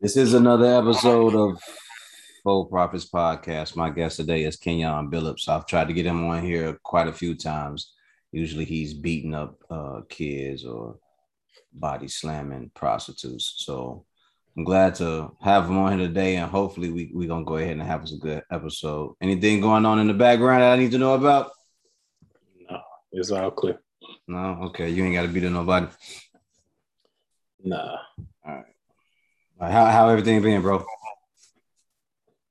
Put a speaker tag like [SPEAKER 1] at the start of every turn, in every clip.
[SPEAKER 1] This is another episode of Full Profits Podcast. My guest today is Kenyon Billups. I've tried to get him on here quite a few times. Usually he's beating up uh, kids or body slamming prostitutes. So I'm glad to have him on here today, and hopefully we we gonna go ahead and have us a good episode. Anything going on in the background that I need to know about?
[SPEAKER 2] No, it's all clear.
[SPEAKER 1] No, okay, you ain't got to beat up nobody.
[SPEAKER 2] Nah.
[SPEAKER 1] All right. All right. How how everything been, bro?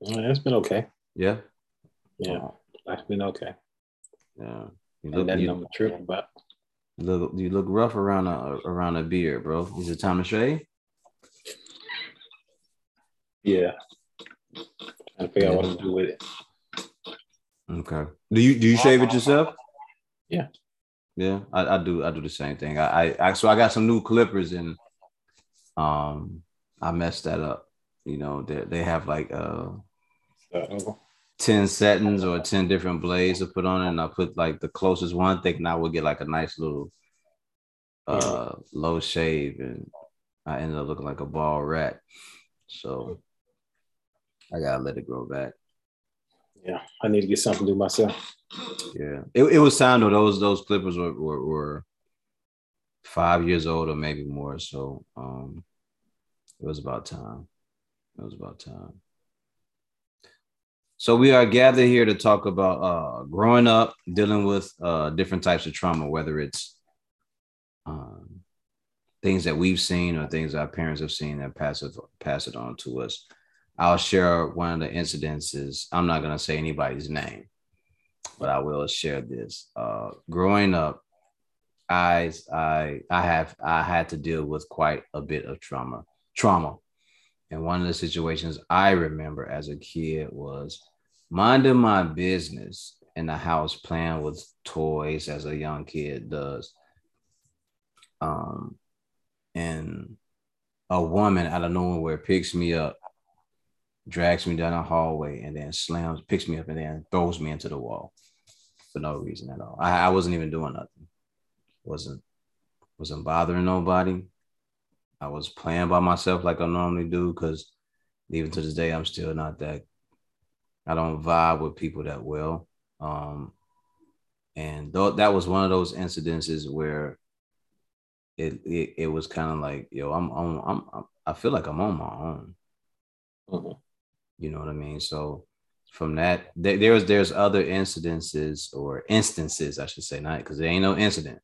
[SPEAKER 2] It's been okay.
[SPEAKER 1] Yeah.
[SPEAKER 2] Yeah, it's been okay.
[SPEAKER 1] Yeah. You look, you,
[SPEAKER 2] I'm tripping about.
[SPEAKER 1] you look you look rough around a around a beard, bro. Is it time to shave?
[SPEAKER 2] Yeah. Trying to figure out what gonna do with it.
[SPEAKER 1] Okay. Do you do you shave it yourself?
[SPEAKER 2] Yeah.
[SPEAKER 1] Yeah, I, I do. I do the same thing. I, I, I so I got some new clippers and um I messed that up. You know, they they have like uh
[SPEAKER 2] So,
[SPEAKER 1] 10 settings or 10 different blades to put on it, and I put like the closest one, thinking I would get like a nice little uh low shave, and I ended up looking like a ball rat. So I gotta let it grow back.
[SPEAKER 2] yeah, I need to get something to do myself.
[SPEAKER 1] Yeah, it, it was time though. Those those clippers were, were were five years old or maybe more. So um, it was about time. It was about time. So we are gathered here to talk about uh, growing up, dealing with uh, different types of trauma, whether it's um, things that we've seen or things our parents have seen that pass it pass it on to us. I'll share one of the incidences. I'm not gonna say anybody's name, but I will share this. Uh, growing up, I I I have I had to deal with quite a bit of trauma. Trauma, and one of the situations I remember as a kid was minding my business in the house, playing with toys as a young kid does. Um, and a woman out of nowhere picks me up, drags me down a hallway, and then slams, picks me up, and then throws me into the wall for no reason at all. I, I wasn't even doing nothing. wasn't wasn't bothering nobody. I was playing by myself like I normally do because even to this day, I'm still not that. I don't vibe with people that well. Um, and th- that was one of those incidences where it it, it was kind of like, yo, I'm, I'm I'm I'm I feel like I'm on my own.
[SPEAKER 2] Mhm.
[SPEAKER 1] You know what I mean? So from that, there, there's there's other incidences or instances, I should say, not because there ain't no incident.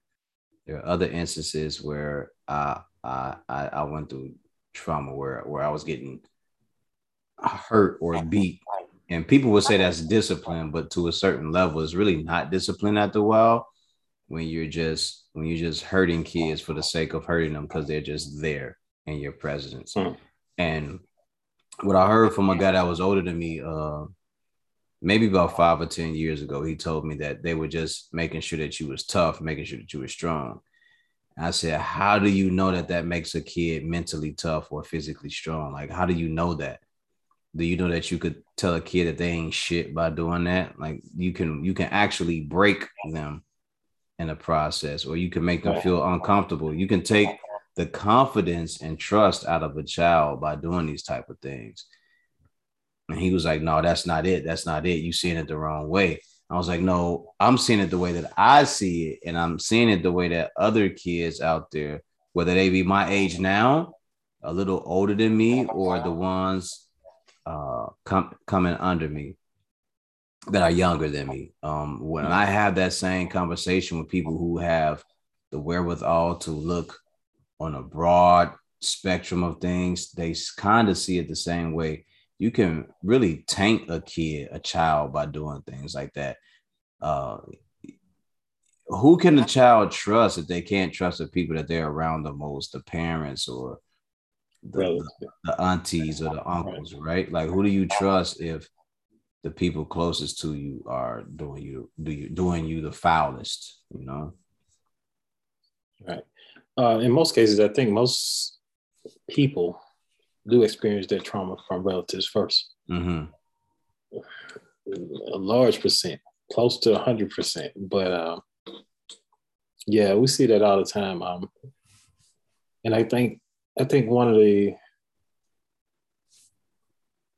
[SPEAKER 1] There are other instances where I I I, I went through trauma where where I was getting hurt or beat. And people would say that's discipline, but to a certain level, it's really not discipline after a while when you're just when you're just hurting kids for the sake of hurting them because they're just there in your presence.
[SPEAKER 2] Hmm.
[SPEAKER 1] And what I heard from a guy that was older than me, uh, maybe about five or ten years ago, he told me that they were just making sure that you was tough, making sure that you were strong. I said, how do you know that that makes a kid mentally tough or physically strong? Like, how do you know that? Do you know that you could tell a kid that they ain't shit by doing that? Like, you can you can actually break them in the process, or you can make them feel uncomfortable. You can take the confidence and trust out of a child by doing these type of things. And he was like, No, that's not it. That's not it. You seeing it the wrong way. I was like, No, I'm seeing it the way that I see it. And I'm seeing it the way that other kids out there, whether they be my age now, a little older than me, or the ones uh com- coming under me that are younger than me. Um, when I have that same conversation with people who have the wherewithal to look on a broad spectrum of things, they kind of see it the same way. You can really tank a kid, a child, by doing things like that. Uh, who can the child trust if they can't trust the people that they're around the most, the parents or the,
[SPEAKER 2] Relatives.
[SPEAKER 1] the aunties or the uncles, right? Like, who do you trust if the people closest to you are doing you do you doing you the foulest? You know,
[SPEAKER 2] Right. Uh, in most cases, I think most people do experience their trauma from relatives first.
[SPEAKER 1] hmm
[SPEAKER 2] A large percent, close to hundred percent. But uh, yeah, we see that all the time. Um, and I think I think one of the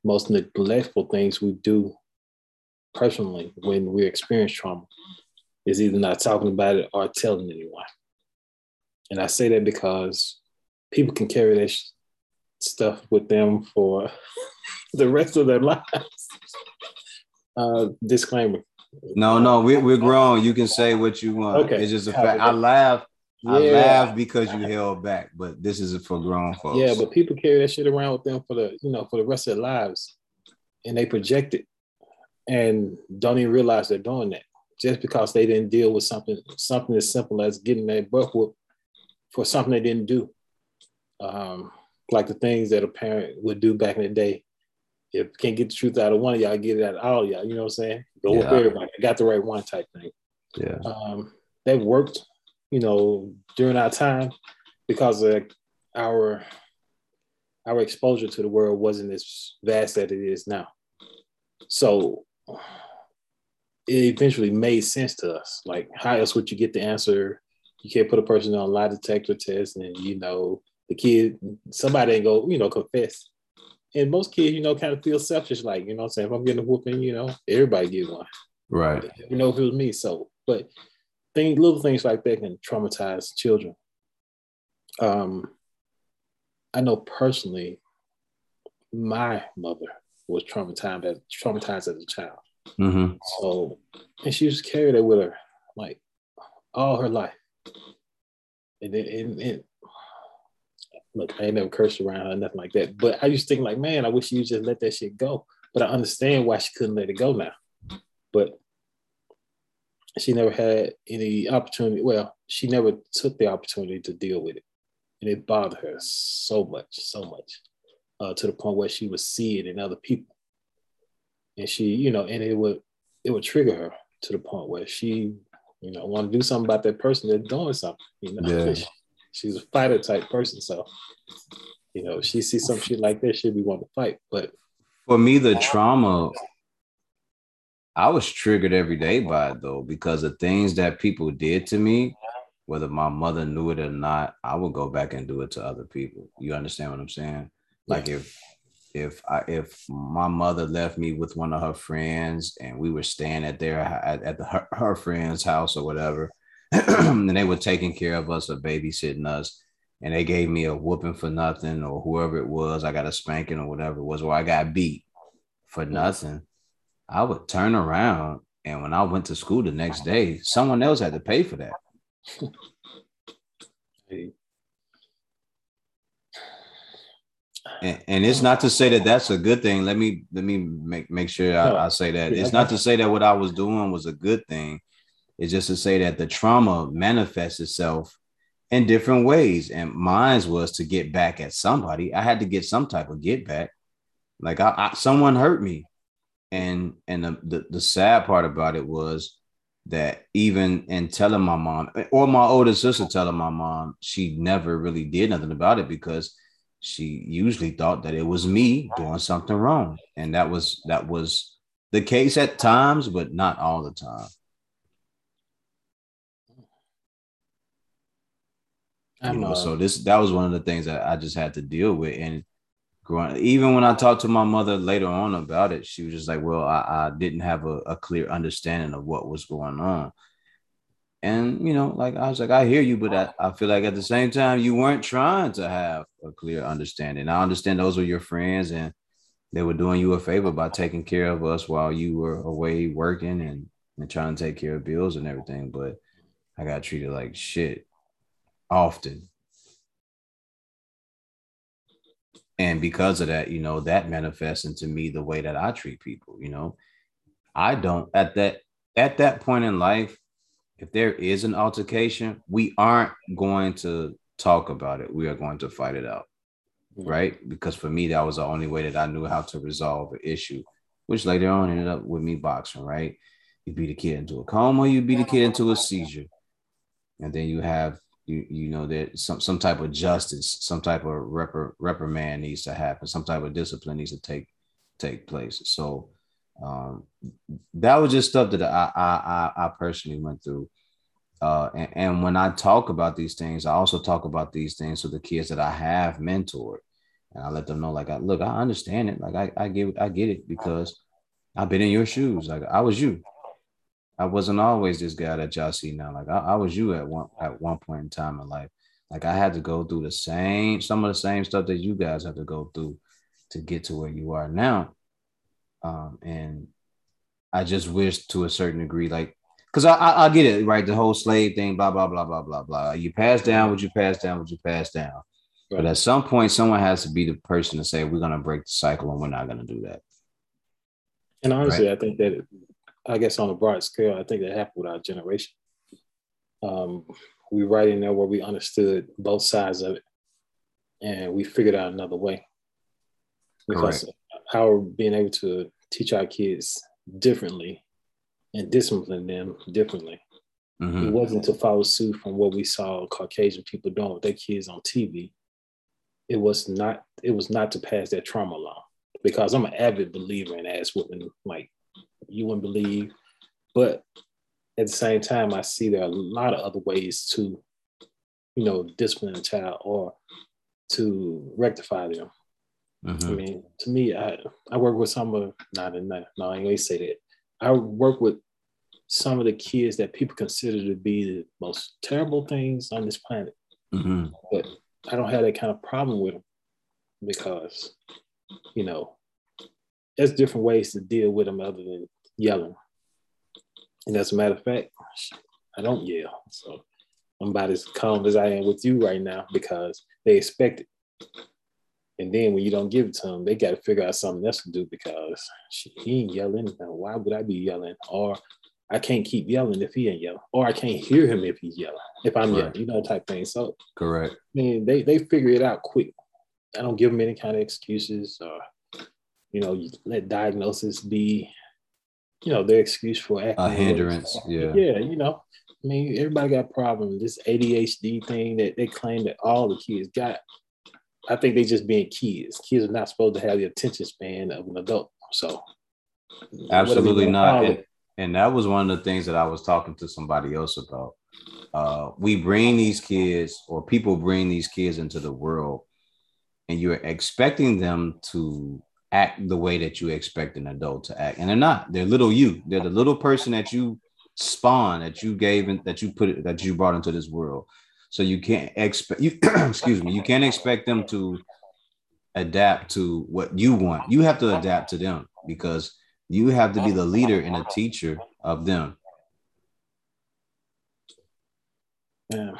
[SPEAKER 2] most neglectful things we do personally when we experience trauma is either not talking about it or telling anyone. And I say that because people can carry that stuff with them for the rest of their lives. Uh, disclaimer.
[SPEAKER 1] No, no, we're, we're grown. You can say what you want. Okay. It's just a fact. I laugh. Yeah. I laugh because you held back, but this is for grown folks.
[SPEAKER 2] Yeah, but people carry that shit around with them for the, you know, for the rest of their lives. And they project it and don't even realize they're doing that just because they didn't deal with something something as simple as getting their butt whooped for something they didn't do. Um, like the things that a parent would do back in the day. If you can't get the truth out of one of y'all, get it out of all y'all. You know what I'm saying? Go yeah. with everybody. I got the right one type thing.
[SPEAKER 1] Yeah.
[SPEAKER 2] Um, that worked, you know, during our time because of our our exposure to the world wasn't as vast as it is now. So it eventually made sense to us. Like, how else would you get the answer? You can't put a person on a lie detector test, and you know the kid, somebody ain't go, you know, confess. And most kids, you know, kind of feel selfish, like, you know I'm saying? If I'm getting a whooping, you know, everybody get one.
[SPEAKER 1] Right.
[SPEAKER 2] You know, if it was me. So, but things, little things like that can traumatize children. Um, I know personally, my mother was traumatized as traumatized as a child.
[SPEAKER 1] Mm-hmm.
[SPEAKER 2] So, and she just carried it with her like all her life. And it, and, and look, I ain't never cursed around her, nothing like that. But I used to think like, man, I wish you just let that shit go. But I understand why she couldn't let it go now. But she never had any opportunity. Well, she never took the opportunity to deal with it. And it bothered her so much, so much, uh, to the point where she would see it in other people and she, you know, and it would it would trigger her to the point where she, you know, want to do something about that person that's doing something. You know, yeah. she's a fighter type person, so you know, she sees some shit like that, she'd be wanting to fight. But
[SPEAKER 1] for me, the trauma, I was triggered every day by it though, because the things that people did to me, whether my mother knew it or not, I would go back and do it to other people. You understand what I'm saying? Like if if I if my mother left me with one of her friends and we were staying at their at, at the, her, her friend's house or whatever, and they were taking care of us or babysitting us, and they gave me a whooping for nothing or whoever it was, I got a spanking or whatever it was, or I got beat for nothing, I would turn around and when I went to school the next day, someone else had to pay for that. and, and, it's not to say that that's a good thing. Let me let me make make sure I, I say that. It's not to say that what I was doing was a good thing. It's just to say that the trauma manifests itself in different ways, and mine was to get back at somebody. I had to get some type of get back. Like I, I someone hurt me, and and the, the the sad part about it was that even in telling my mom or my older sister telling my mom, she never really did nothing about it because she usually thought that it was me doing something wrong and that was that was the case at times but not all the time you know, so this that was one of the things that I just had to deal with. And growing, even when I talked to my mother later on about it, she was just like, "Well, I, I didn't have a, a, clear understanding of what was going on." And you know, like I was like, I hear you, but I, I feel like at the same time, you weren't trying to have a clear understanding. I understand those were your friends and they were doing you a favor by taking care of us while you were away working and, and trying to take care of bills and everything. But I got treated like shit often. And because of that, you know, that manifests into me the way that I treat people, you know. I don't at that at that point in life, if there is an altercation, we aren't going to talk about it. We are going to fight it out. Mm-hmm. Right. Because for me, that was the only way that I knew how to resolve an issue, which later on ended up with me boxing. Right. You beat a kid into a coma, you beat a kid into a seizure. And then you have you you know that some some type of justice, some type of repr- reprimand needs to happen, some type of discipline needs to take take place. So um, that was just stuff that I, I I personally went through. Uh, and, and, when I talk about these things, I also talk about these things to the kids that I have mentored. and I let them know, like, I, look, I understand it. Like, I, I get, I get it because I've been in your shoes. Like, I was you. I wasn't always this guy that y'all see now. Like, I, I was you at one at one point in time in life. Like, I had to go through the same, some of the same stuff that you guys have to go through to get to where you are now. Um, and I just wish to a certain degree, like, because I, I, I get it, right? The whole slave thing, blah blah blah blah blah blah. You pass down what you pass down, what you pass down. But at some point, someone has to be the person to say, "We're going to break the cycle, and we're not going to do that."
[SPEAKER 2] And honestly, right? I think that, I guess on a broad scale, I think that happened with our generation. Um, we right in there where we understood both sides of it, and we figured out another way. Because Correct. our being able to teach our kids differently and discipline them differently. Mm-hmm. It wasn't to follow suit from what we saw Caucasian people doing with their kids on TV. It was not. It was not to pass that trauma along, because I'm an avid believer in ass whooping, like you wouldn't believe. But at the same time, I see there are a lot of other ways to, you know, discipline a child or to rectify them. Mm-hmm. I mean, to me, I I work with some of not in that. No, I ain't gonna say that. I work with some of the kids that people consider to be the most terrible things on this planet. Mm-hmm. But I don't have that kind of problem with them because, you know, there's different ways to deal with them other than yelling. And as a matter of fact, I don't yell. So I'm about as calm as I am with you right now because they expect it. And then when you don't give it to them, they got to figure out something else to do because he ain't yelling. Now, why would I be yelling? Or I can't keep yelling if he ain't yelling, or I can't hear him if he's yelling, if I'm yelling, you know, type thing. So,
[SPEAKER 1] correct. I
[SPEAKER 2] mean, they they figure it out quick. I don't give them any kind of excuses, or you know, you let diagnosis be, you know, their excuse for
[SPEAKER 1] acting. A hindrance, yeah,
[SPEAKER 2] yeah. You know, I mean, everybody got problems. This ADHD thing that they claim that all the kids got. I think they just being kids. Kids are not supposed to have the attention span of an adult. So,
[SPEAKER 1] absolutely not and that was one of the things that I was talking to somebody else about. Uh, we bring these kids, or people bring these kids into the world, and you're expecting them to act the way that you expect an adult to act, and they're not. They're little you. They're the little person that you spawn, that you gave, and that you put, that you brought into this world. So you can't expect. You excuse me. You can't expect them to adapt to what you want. You have to adapt to them because you have to be the leader and a teacher of them.
[SPEAKER 2] Yeah.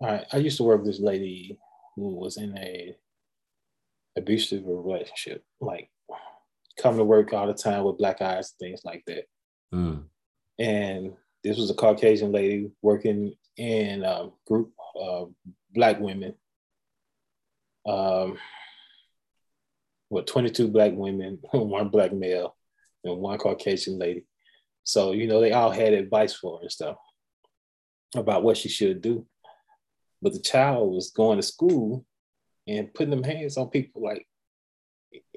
[SPEAKER 2] All right. I used to work with this lady who was in a abusive relationship, like coming to work all the time with black eyes, things like that. Mm. And this was a Caucasian lady working in a group of black women. Um, what 22 black women, one black male, and one Caucasian lady. So, you know, they all had advice for her and stuff about what she should do. But the child was going to school and putting them hands on people like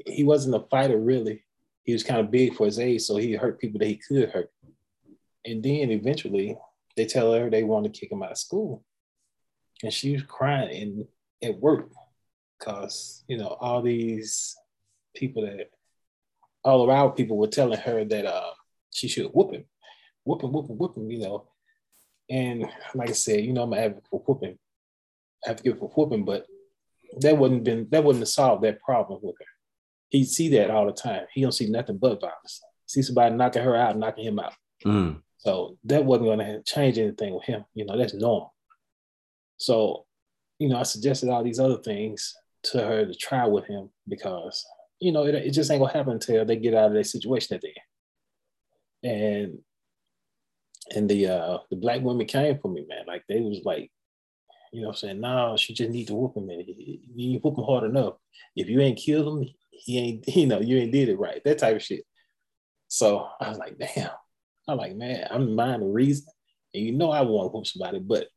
[SPEAKER 2] he wasn't a fighter really. He was kind of big for his age, so he hurt people that he could hurt. And then eventually they tell her they want to kick him out of school. And she was crying in, at work because, you know, all these people that all around people were telling her that uh, she should whoop him, whoop him, whoop him, whoop him, you know. And like I said, you know, I'm an advocate for whooping, advocate for whooping, but that wouldn't been that wouldn't have solved that problem with her. He'd see that all the time. He don't see nothing but violence. See somebody knocking her out, knocking him out. Mm. So that wasn't going to change anything with him. You know, that's normal. So, you know, I suggested all these other things to her to try with him because you know, it, it just ain't gonna happen until they get out of their situation at the end. And and the uh the black women came for me, man. Like they was like, you know, i'm saying, Now she just need to whoop him, man. You whoop him hard enough. If you ain't killed him, he ain't, you know, you ain't did it right. That type of shit. So I was like, damn. I'm like, man, I'm mind the reason. And you know I want to whoop somebody, but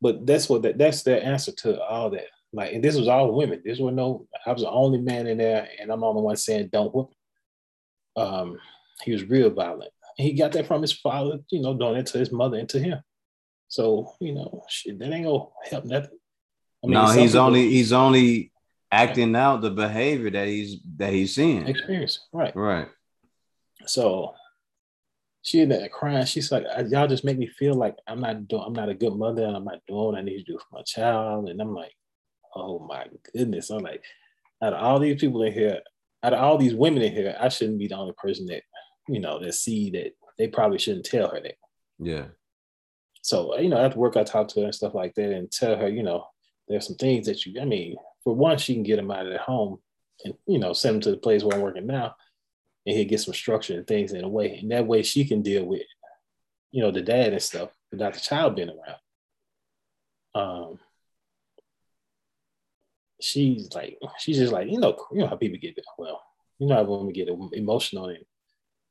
[SPEAKER 2] but that's what that that's their answer to all that. Like, and this was all women. This was no, I was the only man in there, and I'm the only one saying don't whoop. Um, he was real violent. And he got that from his father, you know, doing it to his mother and to him. So, you know, shit, that ain't gonna help nothing.
[SPEAKER 1] I mean, no, he's people, only he's only acting out the behavior that he's that he's seeing.
[SPEAKER 2] Experience, right?
[SPEAKER 1] Right.
[SPEAKER 2] So she ended up crying. She's like, "Y'all just make me feel like I'm not doing. I'm not a good mother, and I'm not doing what I need to do for my child." And I'm like, "Oh my goodness!" I'm like, out of all these people in here, out of all these women in here, I shouldn't be the only person that you know that see that they probably shouldn't tell her that.
[SPEAKER 1] Yeah.
[SPEAKER 2] So you know, after work, I talk to her and stuff like that, and tell her, you know, there's some things that you. I mean, for one, she can get them out of their home, and you know, send them to the place where I'm working now, and he'll get some structure and things in a way, and that way she can deal with, you know, the dad and stuff without the child being around. Um, she's like, she's just like, you know, you know how people get well, you know how women get emotional and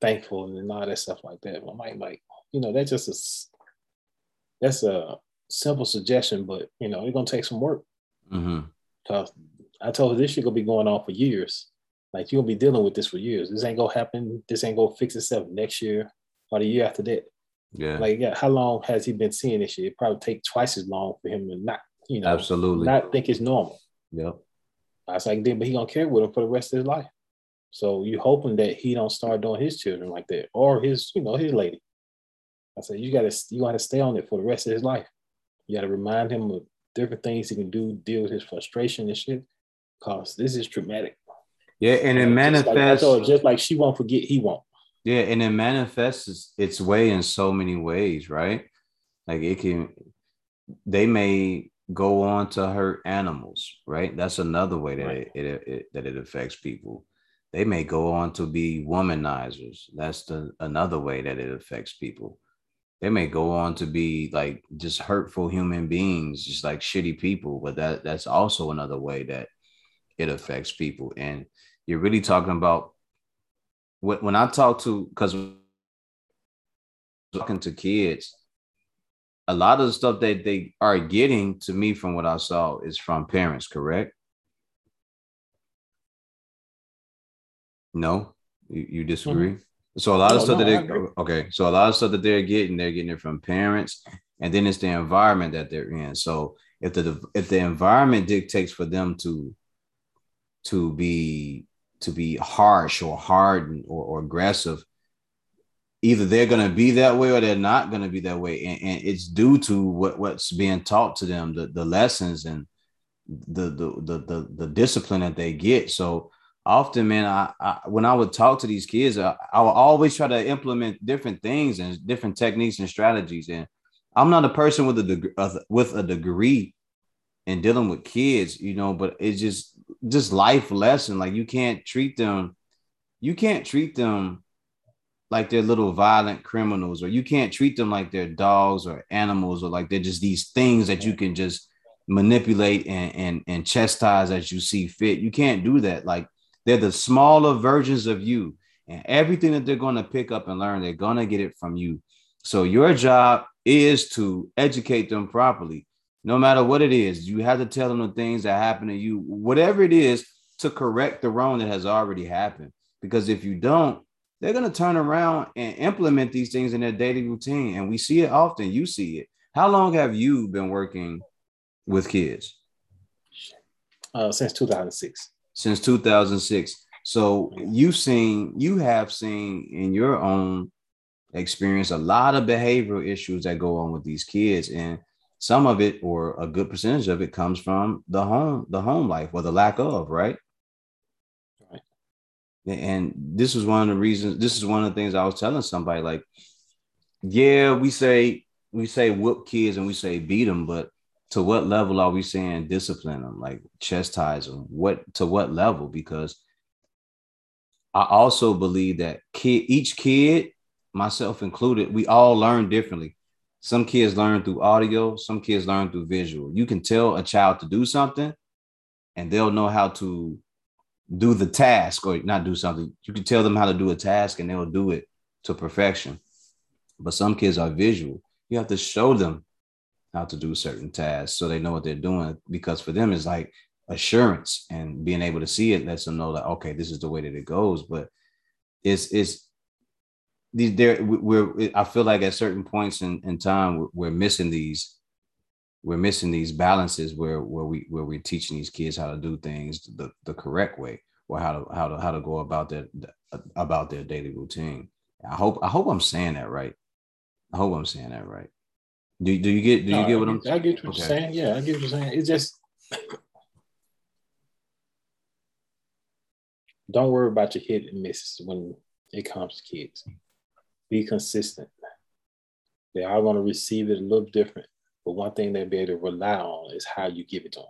[SPEAKER 2] thankful and all that stuff like that. But I'm like, like, you know, that's just a that's a simple suggestion, but you know, it's gonna take some work.
[SPEAKER 1] Mm-hmm.
[SPEAKER 2] Cause I told her this shit gonna be going on for years. Like gonna be dealing with this for years. This ain't gonna happen. This ain't gonna fix itself next year or the year after that.
[SPEAKER 1] Yeah.
[SPEAKER 2] Like, yeah, how long has he been seeing this shit? It probably take twice as long for him to not, you know,
[SPEAKER 1] absolutely
[SPEAKER 2] not think it's normal.
[SPEAKER 1] Yep.
[SPEAKER 2] I was like, then, but he gonna care with him for the rest of his life. So you hoping that he don't start doing his children like that or his, you know, his lady. I said, you gotta you gotta stay on it for the rest of his life. You gotta remind him of different things he can do, deal with his frustration and shit. Cause this is traumatic.
[SPEAKER 1] Yeah, and it manifests
[SPEAKER 2] just like, just like she won't forget, he won't.
[SPEAKER 1] Yeah, and it manifests its way in so many ways, right? Like it can they may go on to hurt animals, right? That's another way that right. it, it, it, that it affects people. They may go on to be womanizers. That's the another way that it affects people. They may go on to be like just hurtful human beings, just like shitty people. But that that's also another way that it affects people. And you're really talking about when, when I talk to because talking to kids, a lot of the stuff that they are getting to me from what I saw is from parents, correct? No, you, you disagree? Mm-hmm. So a lot no, of oh, stuff no, that they okay, so a lot of stuff that they're getting, they're getting it from parents, and then it's the environment that they're in. So if the if the environment dictates for them to to be to be harsh or hardened or, or aggressive, either they're going to be that way or they're not going to be that way. And, and, it's due to what, what's being taught to them the, the lessons and the, the the the the discipline that they get. So often man I, I when i would talk to these kids I, I would always try to implement different things and different techniques and strategies and i'm not a person with a degree with a degree in dealing with kids you know but it's just just life lesson like you can't treat them you can't treat them like they're little violent criminals, or you can't treat them like they're dogs or animals, or like they're just these things that you can just manipulate and and, and chastise as you see fit. You can't do that. Like they're the smaller versions of you, and everything that they're going to pick up and learn, they're going to get it from you. So your job is to educate them properly, no matter what it is. You have to tell them the things that happen to you, whatever it is, to correct the wrong that has already happened. Because if you don't, they're going to turn around and implement these things in their daily routine. And we see it often. You see it. How long have you been working with kids?
[SPEAKER 2] Uh, since 2006.
[SPEAKER 1] Since 2006. So you've seen, you have seen in your own experience a lot of behavioral issues that go on with these kids. And some of it, or a good percentage of it, comes from the home, the home life or the lack of, right? Right. and this was one of the reasons this is one of the things i was telling somebody like yeah we say we say whoop kids and we say beat them but to what level are we saying discipline them like chastise them what to what level because i also believe that kid each kid myself included we all learn differently some kids learn through audio some kids learn through visual you can tell a child to do something and they'll know how to do the task or not do something. You can tell them how to do a task and they'll do it to perfection. But some kids are visual. You have to show them how to do certain tasks so they know what they're doing because for them it's like assurance and being able to see it lets them know that okay this is the way that it goes but it's it's these there we're i feel like at certain points in, in time we're, we're missing these we're missing these balances where where we where we're teaching these kids how to do things the, the correct way or how to how to how to go about their about their daily routine. I hope I hope I'm saying that right. I hope I'm saying that right. Do, do you get do you no, get what I'm
[SPEAKER 2] I get what okay. you're saying. Yeah, I get what you're saying. It's just don't worry about your hit and misses when it comes to kids. Be consistent. They are going to receive it a little different, but one thing they'll be able to rely on is how you give it to them.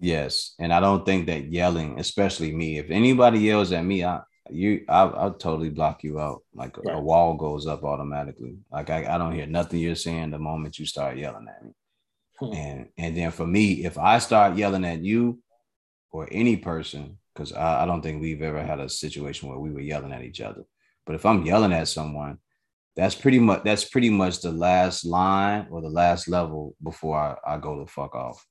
[SPEAKER 1] Yes, and I don't think that yelling, especially me, if anybody yells at me, I you I'll, I'll totally block you out. Like right. a, wall goes up automatically. Like I, I don't hear nothing you're saying the moment you start yelling at me. Hmm. And and then for me, if I start yelling at you or any person, because I, I don't think we've ever had a situation where we were yelling at each other. But if I'm yelling at someone, that's pretty much that's pretty much the last line or the last level before I, I go to fuck off.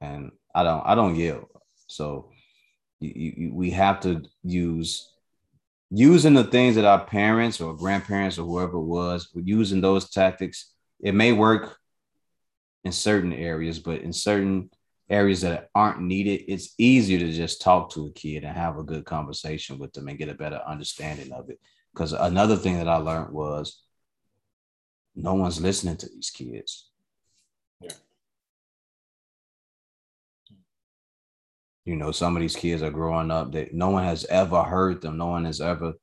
[SPEAKER 1] And I don't I don't yell. So you, you, we have to use using the things that our parents or grandparents or whoever it was using those tactics. It may work in certain areas, but in certain areas that aren't needed, it's easier to just talk to a kid and have a good conversation with them and get a better understanding of it. Because another thing that I learned was no one's listening to these kids. Yeah. You know, some of these kids are growing up that no one has ever heard them, no one has ever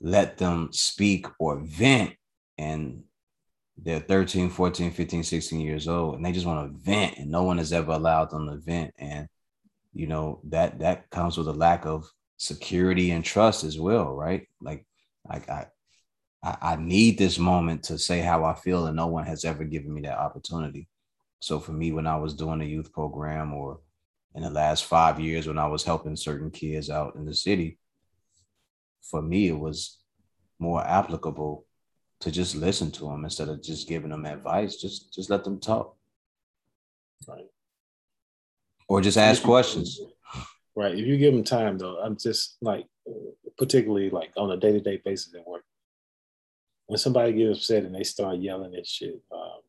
[SPEAKER 1] let them speak or vent. And they're 13, 14, 15, 16 years old, and they just want to vent, and no one has ever allowed them to vent. And you know, that that comes with a lack of security and trust as well, right? Like, like I I, I need this moment to say how I feel, and no one has ever given me that opportunity. So for me, when I was doing a youth program or in the last five years when I was helping certain kids out in the city, for me, it was more applicable to just listen to them instead of just giving them advice. Just just let them talk. Right. Or just ask questions.
[SPEAKER 2] Right. If you give them time though, I'm just like particularly like on a day-to-day basis at work. When somebody gets upset and they start yelling and shit, um,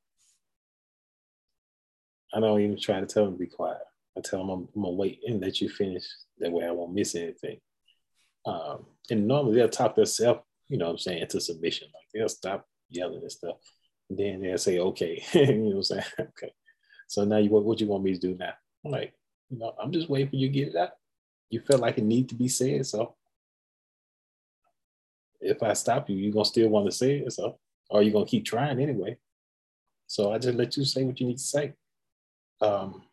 [SPEAKER 2] I don't even try to tell them to be quiet. I tell them I'm, I'm, gonna wait and let you finish. That way I won't miss anything. Um, and normally they'll talk themselves you know what I'm saying, to submission. Like they'll stop yelling and stuff. And then they'll say, okay, you know what I'm saying? okay. So now you what, what you want me to do now? I'm like, you know, I'm just waiting for you to get it out. You felt like it need to be said. So if I stop you, you're gonna still want to say it. So or you're gonna keep trying anyway. So I just let you say what you need to say. Um,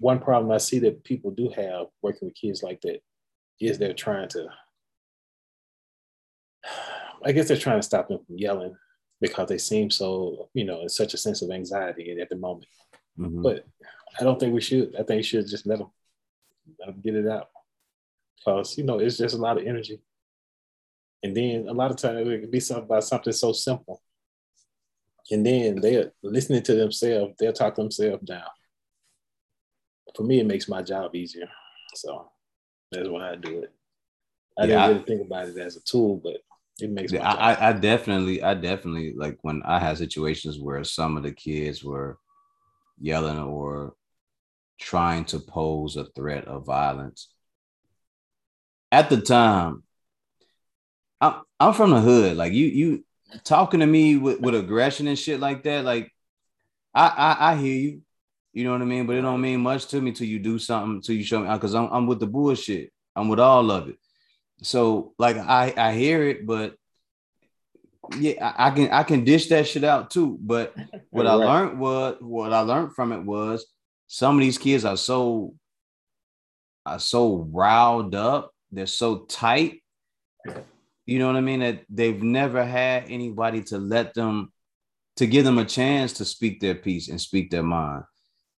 [SPEAKER 2] one problem I see that people do have working with kids like that is they're trying to I guess they're trying to stop them from yelling because they seem so, you know, in such a sense of anxiety at the moment. Mm-hmm. But I don't think we should. I think we should just let them, let them get it out because, you know, it's just a lot of energy. And then a lot of times it can be something about something so simple. And then they're listening to themselves, they'll talk themselves down. For me, it makes my job easier. So that's why I do it. I yeah, didn't really think about it as a tool, but it makes
[SPEAKER 1] yeah, I, I definitely, I definitely like when I had situations where some of the kids were yelling or trying to pose a threat of violence. At the time, I'm I'm from the hood. Like you, you talking to me with, with aggression and shit like that. Like I, I I hear you. You know what I mean? But it don't mean much to me till you do something, till you show me because I'm I'm with the bullshit. I'm with all of it. So like I I hear it, but yeah, I, I can I can dish that shit out too. But what right. I learned was what I learned from it was some of these kids are so are so riled up, they're so tight. You know what I mean? That they've never had anybody to let them to give them a chance to speak their piece and speak their mind.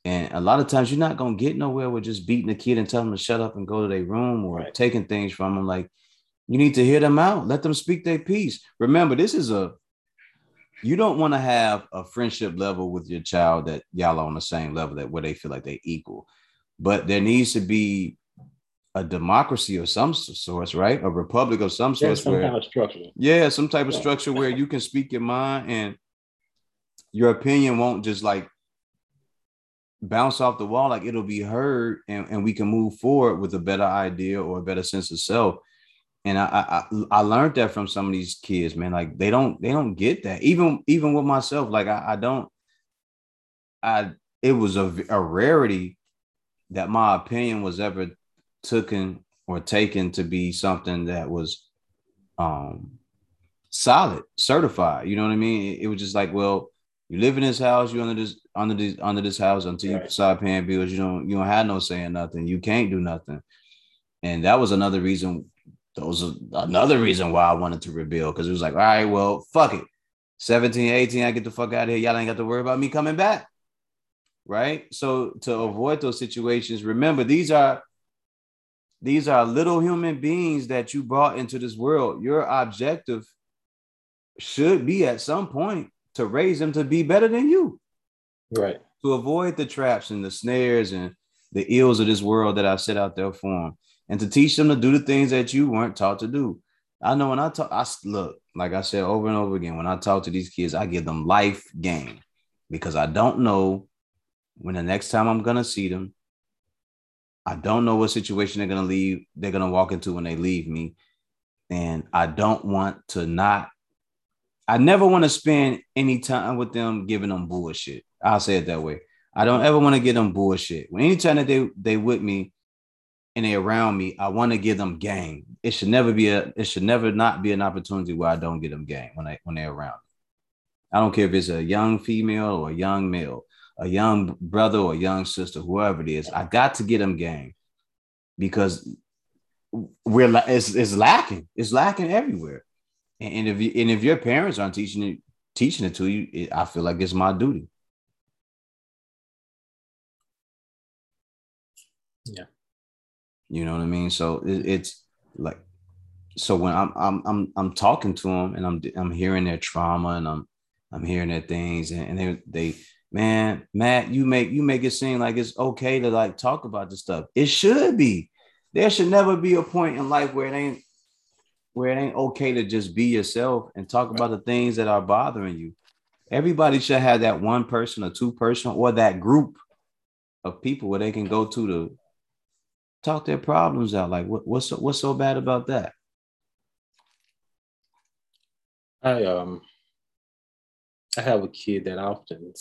[SPEAKER 1] And a lot of times you're not gonna get nowhere with just beating a kid and telling them to shut up and go to their room or right. taking things from them. Like you need to hear them out, let them speak their piece. Remember, this is a you don't want to have a friendship level with your child that y'all are on the same level that where they feel like they equal. But there needs to be a democracy of some sort, right? A republic of some sort. Some where, kind of structure. Yeah, some type of structure where you can speak your mind and your opinion won't just like bounce off the wall, like it'll be heard and, and we can move forward with a better idea or a better sense of self. And I, I I learned that from some of these kids, man. Like they don't they don't get that. Even even with myself, like I, I don't I it was a, a rarity that my opinion was ever taken or taken to be something that was um solid, certified. You know what I mean? It, it was just like, well, you live in this house, you under this under this under this house until right. you start paying bills. You don't you don't have no saying nothing. You can't do nothing. And that was another reason. Those was another reason why I wanted to rebuild because it was like, all right, well, fuck it. 17, 18, I get the fuck out of here. Y'all ain't got to worry about me coming back. Right. So to avoid those situations, remember these are these are little human beings that you brought into this world. Your objective should be at some point to raise them to be better than you.
[SPEAKER 2] Right.
[SPEAKER 1] To avoid the traps and the snares and the ills of this world that I've set out there for them. And to teach them to do the things that you weren't taught to do. I know when I talk, I look, like I said over and over again, when I talk to these kids, I give them life game because I don't know when the next time I'm gonna see them. I don't know what situation they're gonna leave, they're gonna walk into when they leave me. And I don't want to not I never want to spend any time with them giving them bullshit. I'll say it that way. I don't ever want to give them bullshit. When anytime that they they with me and they around me, I want to give them game. It should never be a it should never not be an opportunity where I don't get them game when I when they're around. I don't care if it's a young female or a young male, a young brother or a young sister, whoever it is. I got to get them game because we're it's, it's lacking. It's lacking everywhere. And if you, and if your parents aren't teaching it teaching it to you, it, I feel like it's my duty.
[SPEAKER 2] Yeah.
[SPEAKER 1] You know what I mean? So it, it's like so when I'm I'm I'm I'm talking to them and I'm I'm hearing their trauma and I'm I'm hearing their things and, and they they man Matt you make you make it seem like it's okay to like talk about this stuff. It should be. There should never be a point in life where it ain't where it ain't okay to just be yourself and talk about the things that are bothering you. Everybody should have that one person or two person or that group of people where they can go to to talk their problems out. Like what, what's so, what's so bad about that?
[SPEAKER 2] I um I have a kid that often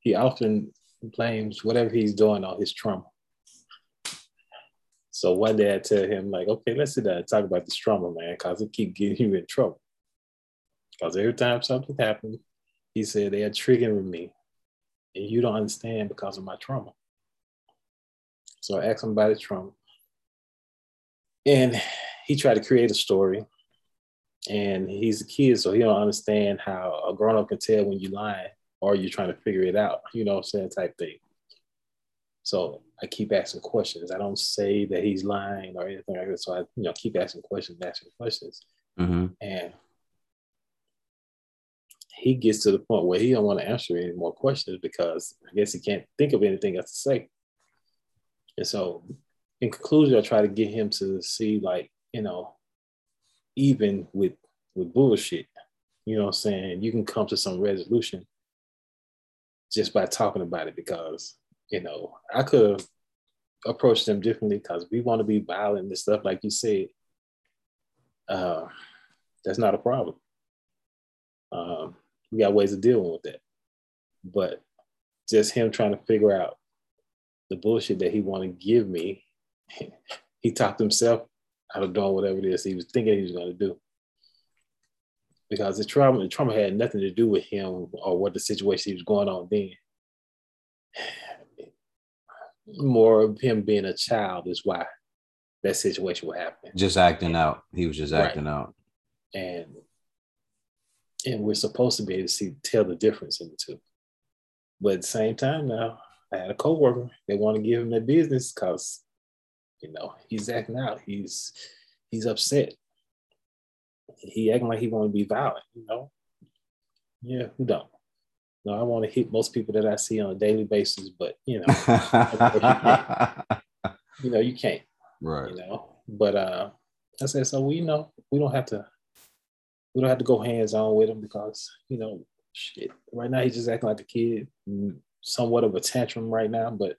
[SPEAKER 2] he often blames whatever he's doing on his trauma. So one day I tell him, like, okay, let's sit down and talk about this trauma, man, because it keep getting you in trouble. Because every time something happens, he said they are triggering me. And you don't understand because of my trauma. So I asked him about his trauma. And he tried to create a story. And he's a kid, so he don't understand how a grown-up can tell when you're lying or you're trying to figure it out, you know what I'm saying, type thing. So I keep asking questions. I don't say that he's lying or anything like that. So I, you know, keep asking questions, asking questions,
[SPEAKER 1] mm-hmm.
[SPEAKER 2] and he gets to the point where he don't want to answer any more questions because I guess he can't think of anything else to say. And so, in conclusion, I try to get him to see, like, you know, even with with bullshit, you know, what I'm saying you can come to some resolution just by talking about it because you know, I could have approached them differently because we want to be violent and stuff, like you said. Uh, that's not a problem. Um, we got ways of dealing with that. But just him trying to figure out the bullshit that he want to give me, he talked himself out of doing whatever it is he was thinking he was going to do. Because the trauma, the trauma had nothing to do with him or what the situation he was going on then more of him being a child is why that situation would happen.
[SPEAKER 1] Just acting out. He was just acting right. out.
[SPEAKER 2] And and we're supposed to be able to see tell the difference in the two. But at the same time now, I had a coworker, they want to give him their business because you know he's acting out. He's he's upset. He acting like he want to be violent, you know. Yeah, who don't? No, I want to hit most people that I see on a daily basis, but you know, you know, you can't.
[SPEAKER 1] Right.
[SPEAKER 2] You know, but uh, I said so. We know we don't have to. We don't have to go hands on with him because you know, shit. Right now he's just acting like a kid. Somewhat of a tantrum right now, but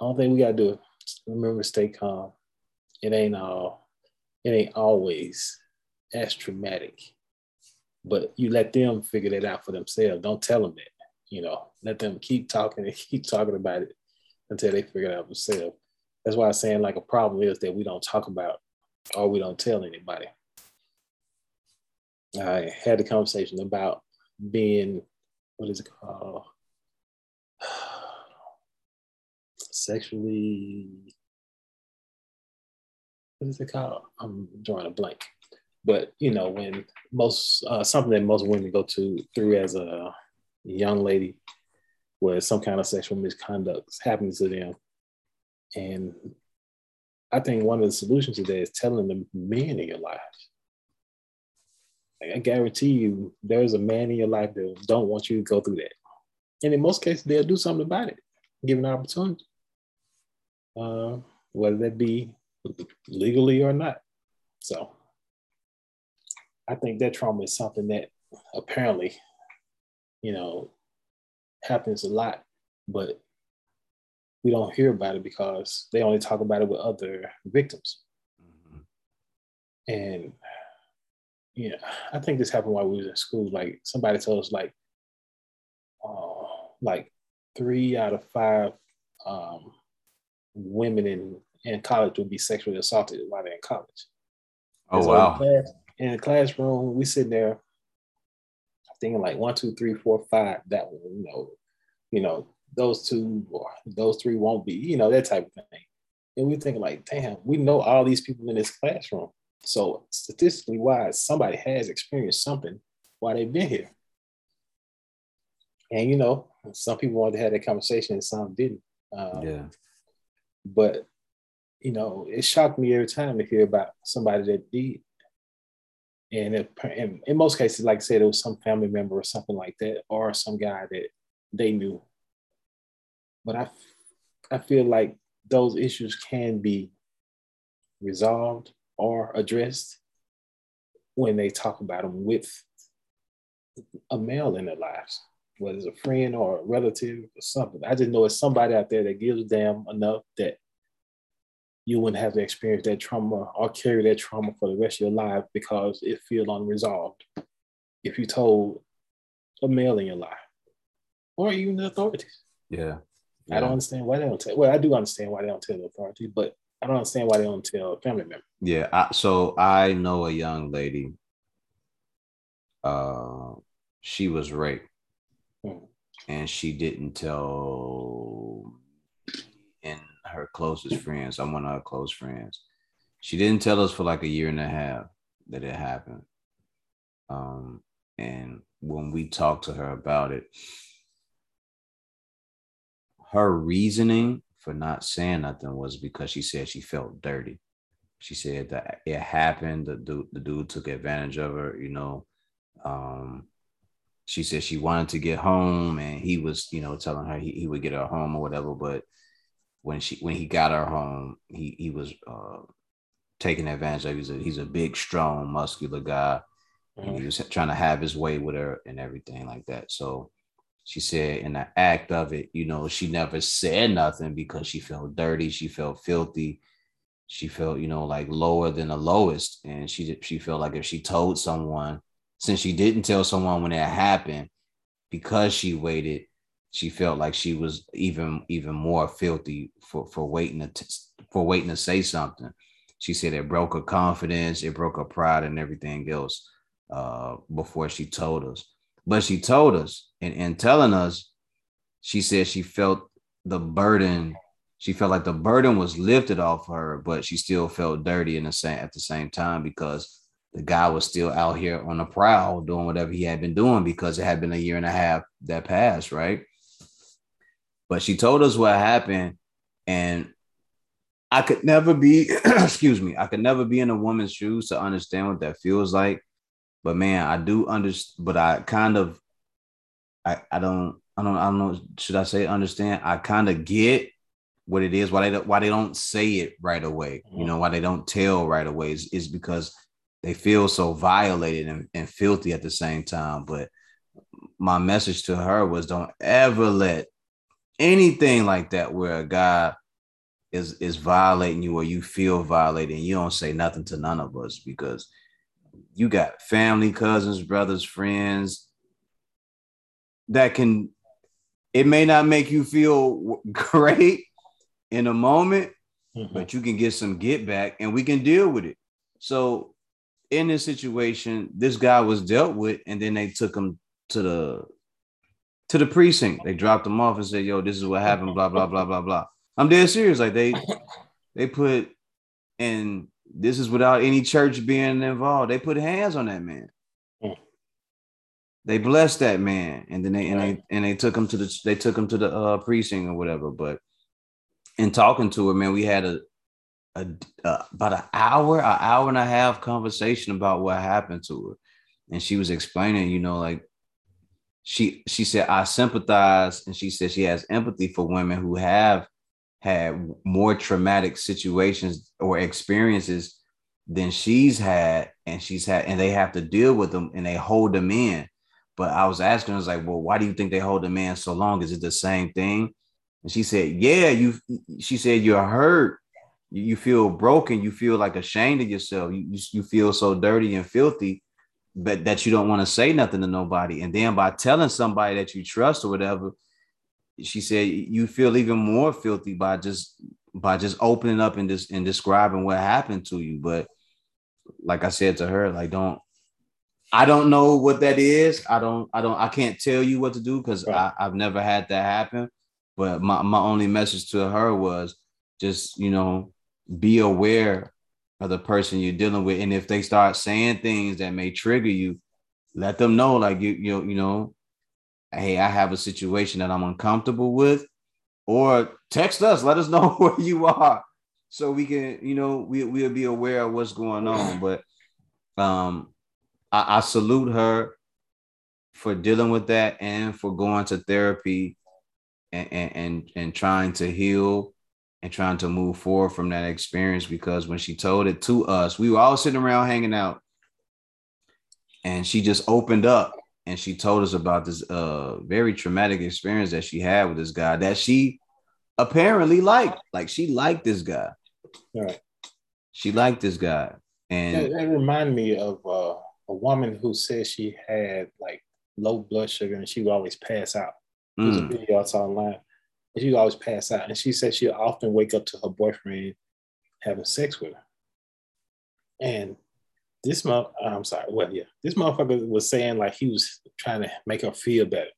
[SPEAKER 2] I don't think we gotta do it. Remember, stay calm. It ain't all. It ain't always as traumatic, but you let them figure that out for themselves. Don't tell them that. You know, let them keep talking and keep talking about it until they figure it out themselves. That's why I'm saying like a problem is that we don't talk about or we don't tell anybody. I had a conversation about being what is it called? Sexually, what is it called? I'm drawing a blank. But you know, when most uh, something that most women go to through as a young lady, where some kind of sexual misconduct happens to them, and I think one of the solutions to that is telling the men in your lives. I guarantee you, there's a man in your life that don't want you to go through that. And in most cases, they'll do something about it, given an opportunity. Uh, whether that be legally or not. So I think that trauma is something that apparently, you know, happens a lot, but we don't hear about it because they only talk about it with other victims. Mm-hmm. And yeah, I think this happened while we was in school. Like somebody told us like, uh, like three out of five um, women in in college would be sexually assaulted while they're in college.
[SPEAKER 1] Oh so wow!
[SPEAKER 2] In, class, in the classroom, we sitting there thinking like one, two, three, four, five. That one, you know, you know, those two or those three won't be, you know, that type of thing. And we think like, damn, we know all these people in this classroom. So statistically wise, somebody has experienced something while they've been here. And you know, some people wanted to have that conversation and some didn't.
[SPEAKER 1] Um, yeah.
[SPEAKER 2] But you know, it shocked me every time to hear about somebody that did. And if, in, in most cases, like I said, it was some family member or something like that, or some guy that they knew but I, I feel like those issues can be resolved or addressed when they talk about them with a male in their lives, whether it's a friend or a relative or something. I just know it's somebody out there that gives a damn enough that you wouldn't have to experience that trauma or carry that trauma for the rest of your life because it feels unresolved. If you told a male in your life, or even the authorities.
[SPEAKER 1] Yeah.
[SPEAKER 2] Yeah. I don't understand why they don't tell. Well, I do understand why they don't tell the authorities, but I don't understand why they don't tell a family member.
[SPEAKER 1] Yeah. I, so I know a young lady. Uh, she was raped, hmm. and she didn't tell in her closest friends. I'm one of her close friends. She didn't tell us for like a year and a half that it happened. Um, and when we talked to her about it, her reasoning for not saying nothing was because she said she felt dirty. She said that it happened. The dude, the dude took advantage of her. You know, um, she said she wanted to get home, and he was, you know, telling her he, he would get her home or whatever. But when she when he got her home, he he was uh, taking advantage of. He's a he's a big, strong, muscular guy, mm-hmm. and he was trying to have his way with her and everything like that. So she said in the act of it, you know, she never said nothing because she felt dirty, she felt filthy, she felt, you know, like lower than the lowest. And she she felt like if she told someone, since she didn't tell someone when it happened, because she waited, she felt like she was even even more filthy for for waiting to for waiting to say something. She said it broke her confidence, it broke her pride, and everything else uh, before she told us. But she told us, and in telling us, she said she felt the burden. She felt like the burden was lifted off her, but she still felt dirty in the same at the same time because the guy was still out here on the prowl doing whatever he had been doing because it had been a year and a half that passed, right? But she told us what happened, and I could never be, excuse me, I could never be in a woman's shoes to understand what that feels like but man, I do understand, but I kind of, I, I don't, I don't, I don't know. Should I say understand? I kind of get what it is. Why they why they don't say it right away. You mm-hmm. know, why they don't tell right away is, is because they feel so violated and, and filthy at the same time. But my message to her was don't ever let anything like that where a guy is is violating you or you feel violated and you don't say nothing to none of us because you got family, cousins, brothers, friends that can it may not make you feel great in a moment, mm-hmm. but you can get some get back and we can deal with it. So in this situation, this guy was dealt with, and then they took him to the to the precinct. They dropped him off and said, "Yo, this is what happened." Blah blah blah blah blah. I'm dead serious. Like they they put and this is without any church being involved. They put hands on that man. Hmm. They blessed that man, and then they and they and they took him to the they took him to the uh, precinct or whatever. But in talking to her, man, we had a, a, a about an hour, an hour and a half conversation about what happened to her, and she was explaining, you know, like she she said I sympathize, and she said she has empathy for women who have had more traumatic situations or experiences than she's had and she's had and they have to deal with them and they hold them in. But i was asking her, I was like well why do you think they hold them in so long? Is it the same thing? And she said yeah you she said you're hurt. You feel broken. You feel like ashamed of yourself. You, you feel so dirty and filthy but that you don't want to say nothing to nobody. And then by telling somebody that you trust or whatever she said you feel even more filthy by just by just opening up and just and describing what happened to you. But like I said to her, like don't I don't know what that is. I don't I don't I can't tell you what to do because right. I've never had that happen. But my, my only message to her was just, you know, be aware of the person you're dealing with. And if they start saying things that may trigger you, let them know, like you, you you know, hey, I have a situation that I'm uncomfortable with, or text us, let us know where you are so we can, you know, we, we'll be aware of what's going on. But um, I, I salute her for dealing with that and for going to therapy and, and, and, and trying to heal and trying to move forward from that experience because when she told it to us, we were all sitting around hanging out and she just opened up and she told us about this uh very traumatic experience that she had with this guy that she apparently liked. Like she liked this guy.
[SPEAKER 2] Right.
[SPEAKER 1] She liked this guy. And
[SPEAKER 2] that, that reminded me of uh, a woman who said she had like low blood sugar and she would always pass out. There's mm. a video I saw online. And she would always pass out. And she said she often wake up to her boyfriend having sex with her. And this month, uh, I'm sorry, well, yeah, this motherfucker was saying like he was trying to make her feel better.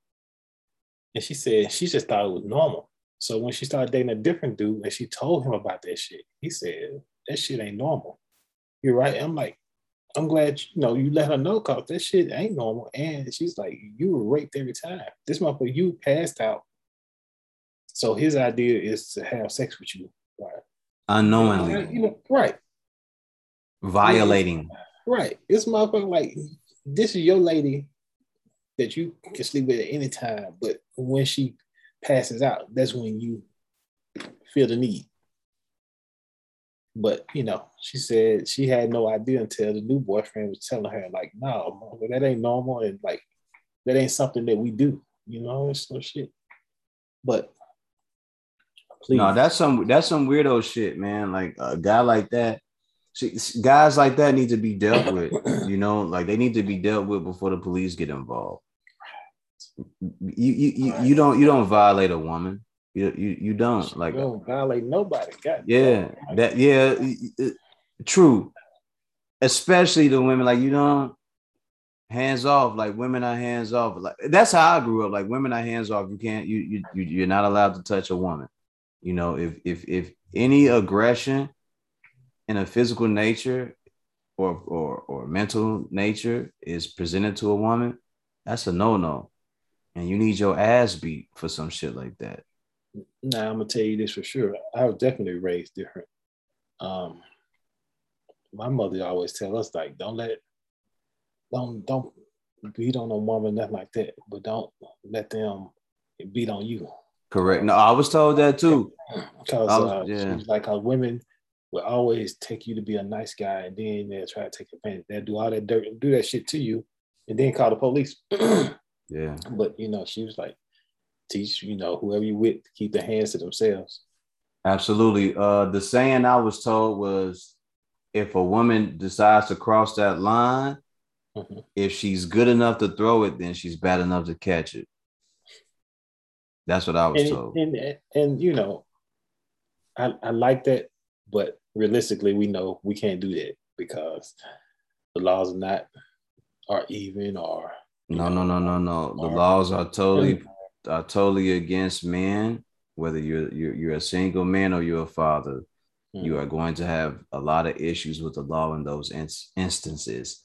[SPEAKER 2] And she said she just thought it was normal. So when she started dating a different dude and she told him about that shit, he said, that shit ain't normal. You're right. I'm like, I'm glad you know you let her know cause that shit ain't normal. And she's like, you were raped every time. This motherfucker, you passed out. So his idea is to have sex with you. Right.
[SPEAKER 1] Unknowingly.
[SPEAKER 2] You know, right.
[SPEAKER 1] Violating.
[SPEAKER 2] Right. It's motherfucker, like, this is your lady that you can sleep with at any time. But when she passes out, that's when you feel the need. But you know, she said she had no idea until the new boyfriend was telling her, like, no, that ain't normal, and like that ain't something that we do. You know, it's no shit. But
[SPEAKER 1] please. no, that's some that's some weirdo shit, man. Like a guy like that See, guys like that need to be dealt with. You know, like they need to be dealt with before the police get involved. You you you, you don't you don't violate a woman. You you, you don't like
[SPEAKER 2] you don't violate nobody. God
[SPEAKER 1] yeah, that yeah, uh, true. Especially the women, like you know, hands off. Like women are hands off. Like that's how I grew up. Like women are hands off. You can't you you you're not allowed to touch a woman. You know, if if if any aggression in a physical nature or or or mental nature is presented to a woman, that's a no-no. And you need your ass beat for some shit like that.
[SPEAKER 2] Now I'm gonna tell you this for sure. I was definitely raised different. Um my mother always tell us like don't let don't don't beat on a woman nothing like that, but don't let them beat on you.
[SPEAKER 1] Correct. No, I was told that too.
[SPEAKER 2] Because uh, yeah. like how women will always take you to be a nice guy, and then they'll try to take advantage. They'll do all that dirt and do that shit to you, and then call the police.
[SPEAKER 1] Yeah.
[SPEAKER 2] But you know, she was like, teach, you know, whoever you with, keep their hands to themselves.
[SPEAKER 1] Absolutely. Uh the saying I was told was if a woman decides to cross that line, mm-hmm. if she's good enough to throw it, then she's bad enough to catch it. That's what I was
[SPEAKER 2] and,
[SPEAKER 1] told.
[SPEAKER 2] And, and, and you know, I, I like that, but realistically, we know we can't do that because the laws are not are even or
[SPEAKER 1] no no no no no. The laws are totally are totally against men whether you're you're, you're a single man or you're a father. Mm. you are going to have a lot of issues with the law in those in- instances.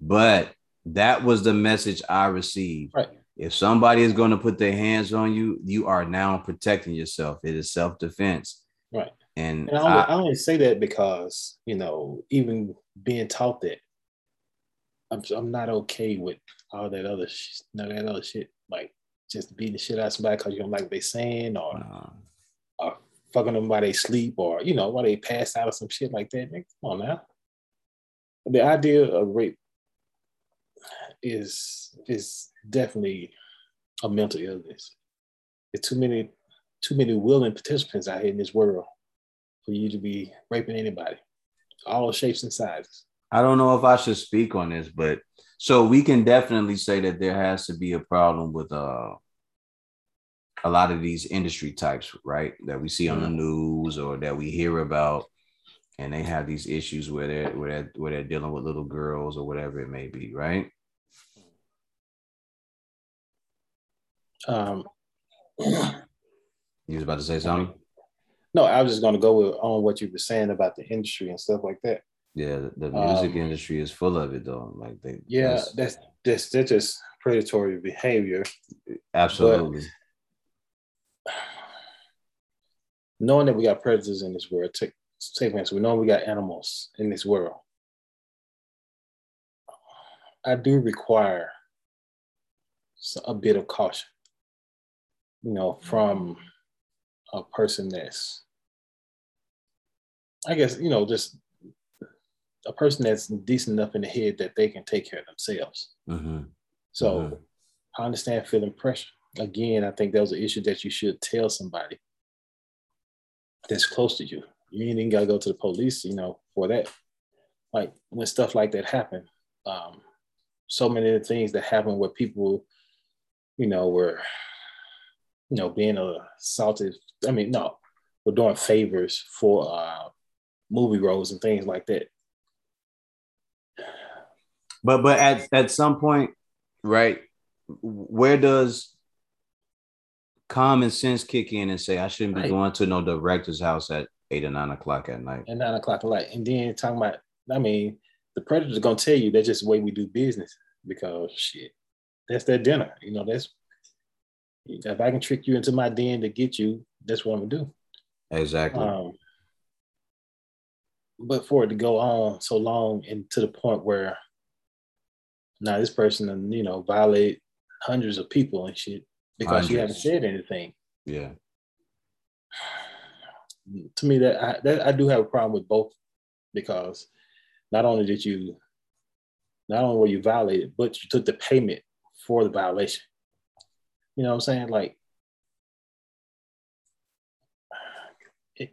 [SPEAKER 1] But that was the message i received.
[SPEAKER 2] Right.
[SPEAKER 1] If somebody is going to put their hands on you you are now protecting yourself. It is self-defense.
[SPEAKER 2] Right
[SPEAKER 1] and,
[SPEAKER 2] and I, only, I, I only say that because you know even being taught that I'm I'm not okay with all that other sh- that other shit like just beating the shit out of somebody because you don't like what they saying or, or fucking them while they sleep or you know while they pass out or some shit like that. Man, come on now. The idea of rape is is definitely a mental illness. There's too many too many willing participants out here in this world for you to be raping anybody, all shapes and sizes.
[SPEAKER 1] I don't know if I should speak on this, but so we can definitely say that there has to be a problem with uh a lot of these industry types, right? That we see on the mm-hmm. news or that we hear about, and they have these issues where they're where they're, where they're dealing with little girls or whatever it may be, right?
[SPEAKER 2] Um,
[SPEAKER 1] you was about to say something?
[SPEAKER 2] No, I was just going to go with, on what you were saying about the industry and stuff like that.
[SPEAKER 1] Yeah, the, music um, industry is full of it though. Like they
[SPEAKER 2] Yeah, that's that's that's, that's just predatory behavior.
[SPEAKER 1] Absolutely.
[SPEAKER 2] But knowing that we got predators in this world, take take for instance, we know we got animals in this world. I do require a bit of caution, you know, from a person that's, I guess, you know, just a person that's decent enough in the head that they can take care of themselves. Mm-hmm. So mm-hmm. I understand feeling pressure. Again, I think that was an issue that you should tell somebody that's close to you. You ain't even gotta go to the police, you know, for that. Like when stuff like that happen, um, so many of the things that happen where people, you know, were, you know, being assaulted. I mean, no, we're doing favors for uh, movie roles and things like that.
[SPEAKER 1] But but at at some point, right? Where does common sense kick in and say I shouldn't be right. going to no director's house at eight or nine o'clock at night?
[SPEAKER 2] At nine o'clock at night, and then talking about, I mean, the predator's gonna tell you that's just the way we do business because shit, that's their dinner. You know, that's if I can trick you into my den to get you, that's what I'm gonna do.
[SPEAKER 1] Exactly. Um,
[SPEAKER 2] but for it to go on so long and to the point where now this person, you know, violate hundreds of people and shit because hundreds. you haven't said anything.
[SPEAKER 1] Yeah.
[SPEAKER 2] To me, that I, that I do have a problem with both because not only did you, not only were you violated, but you took the payment for the violation. You know what I'm saying? Like, it,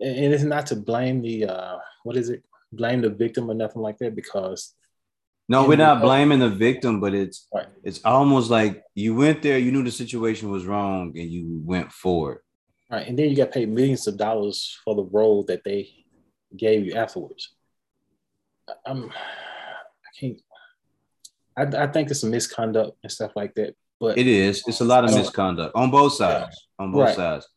[SPEAKER 2] and it's not to blame the uh, what is it? Blame the victim or nothing like that because
[SPEAKER 1] no, we're not blaming the victim, but it's right. it's almost like you went there, you knew the situation was wrong, and you went forward.
[SPEAKER 2] Right, and then you got paid millions of dollars for the role that they gave you afterwards. I'm, I can't. I, I think it's a misconduct and stuff like that. But
[SPEAKER 1] it is. It's a lot of misconduct on both sides. Yeah. On both right. sides.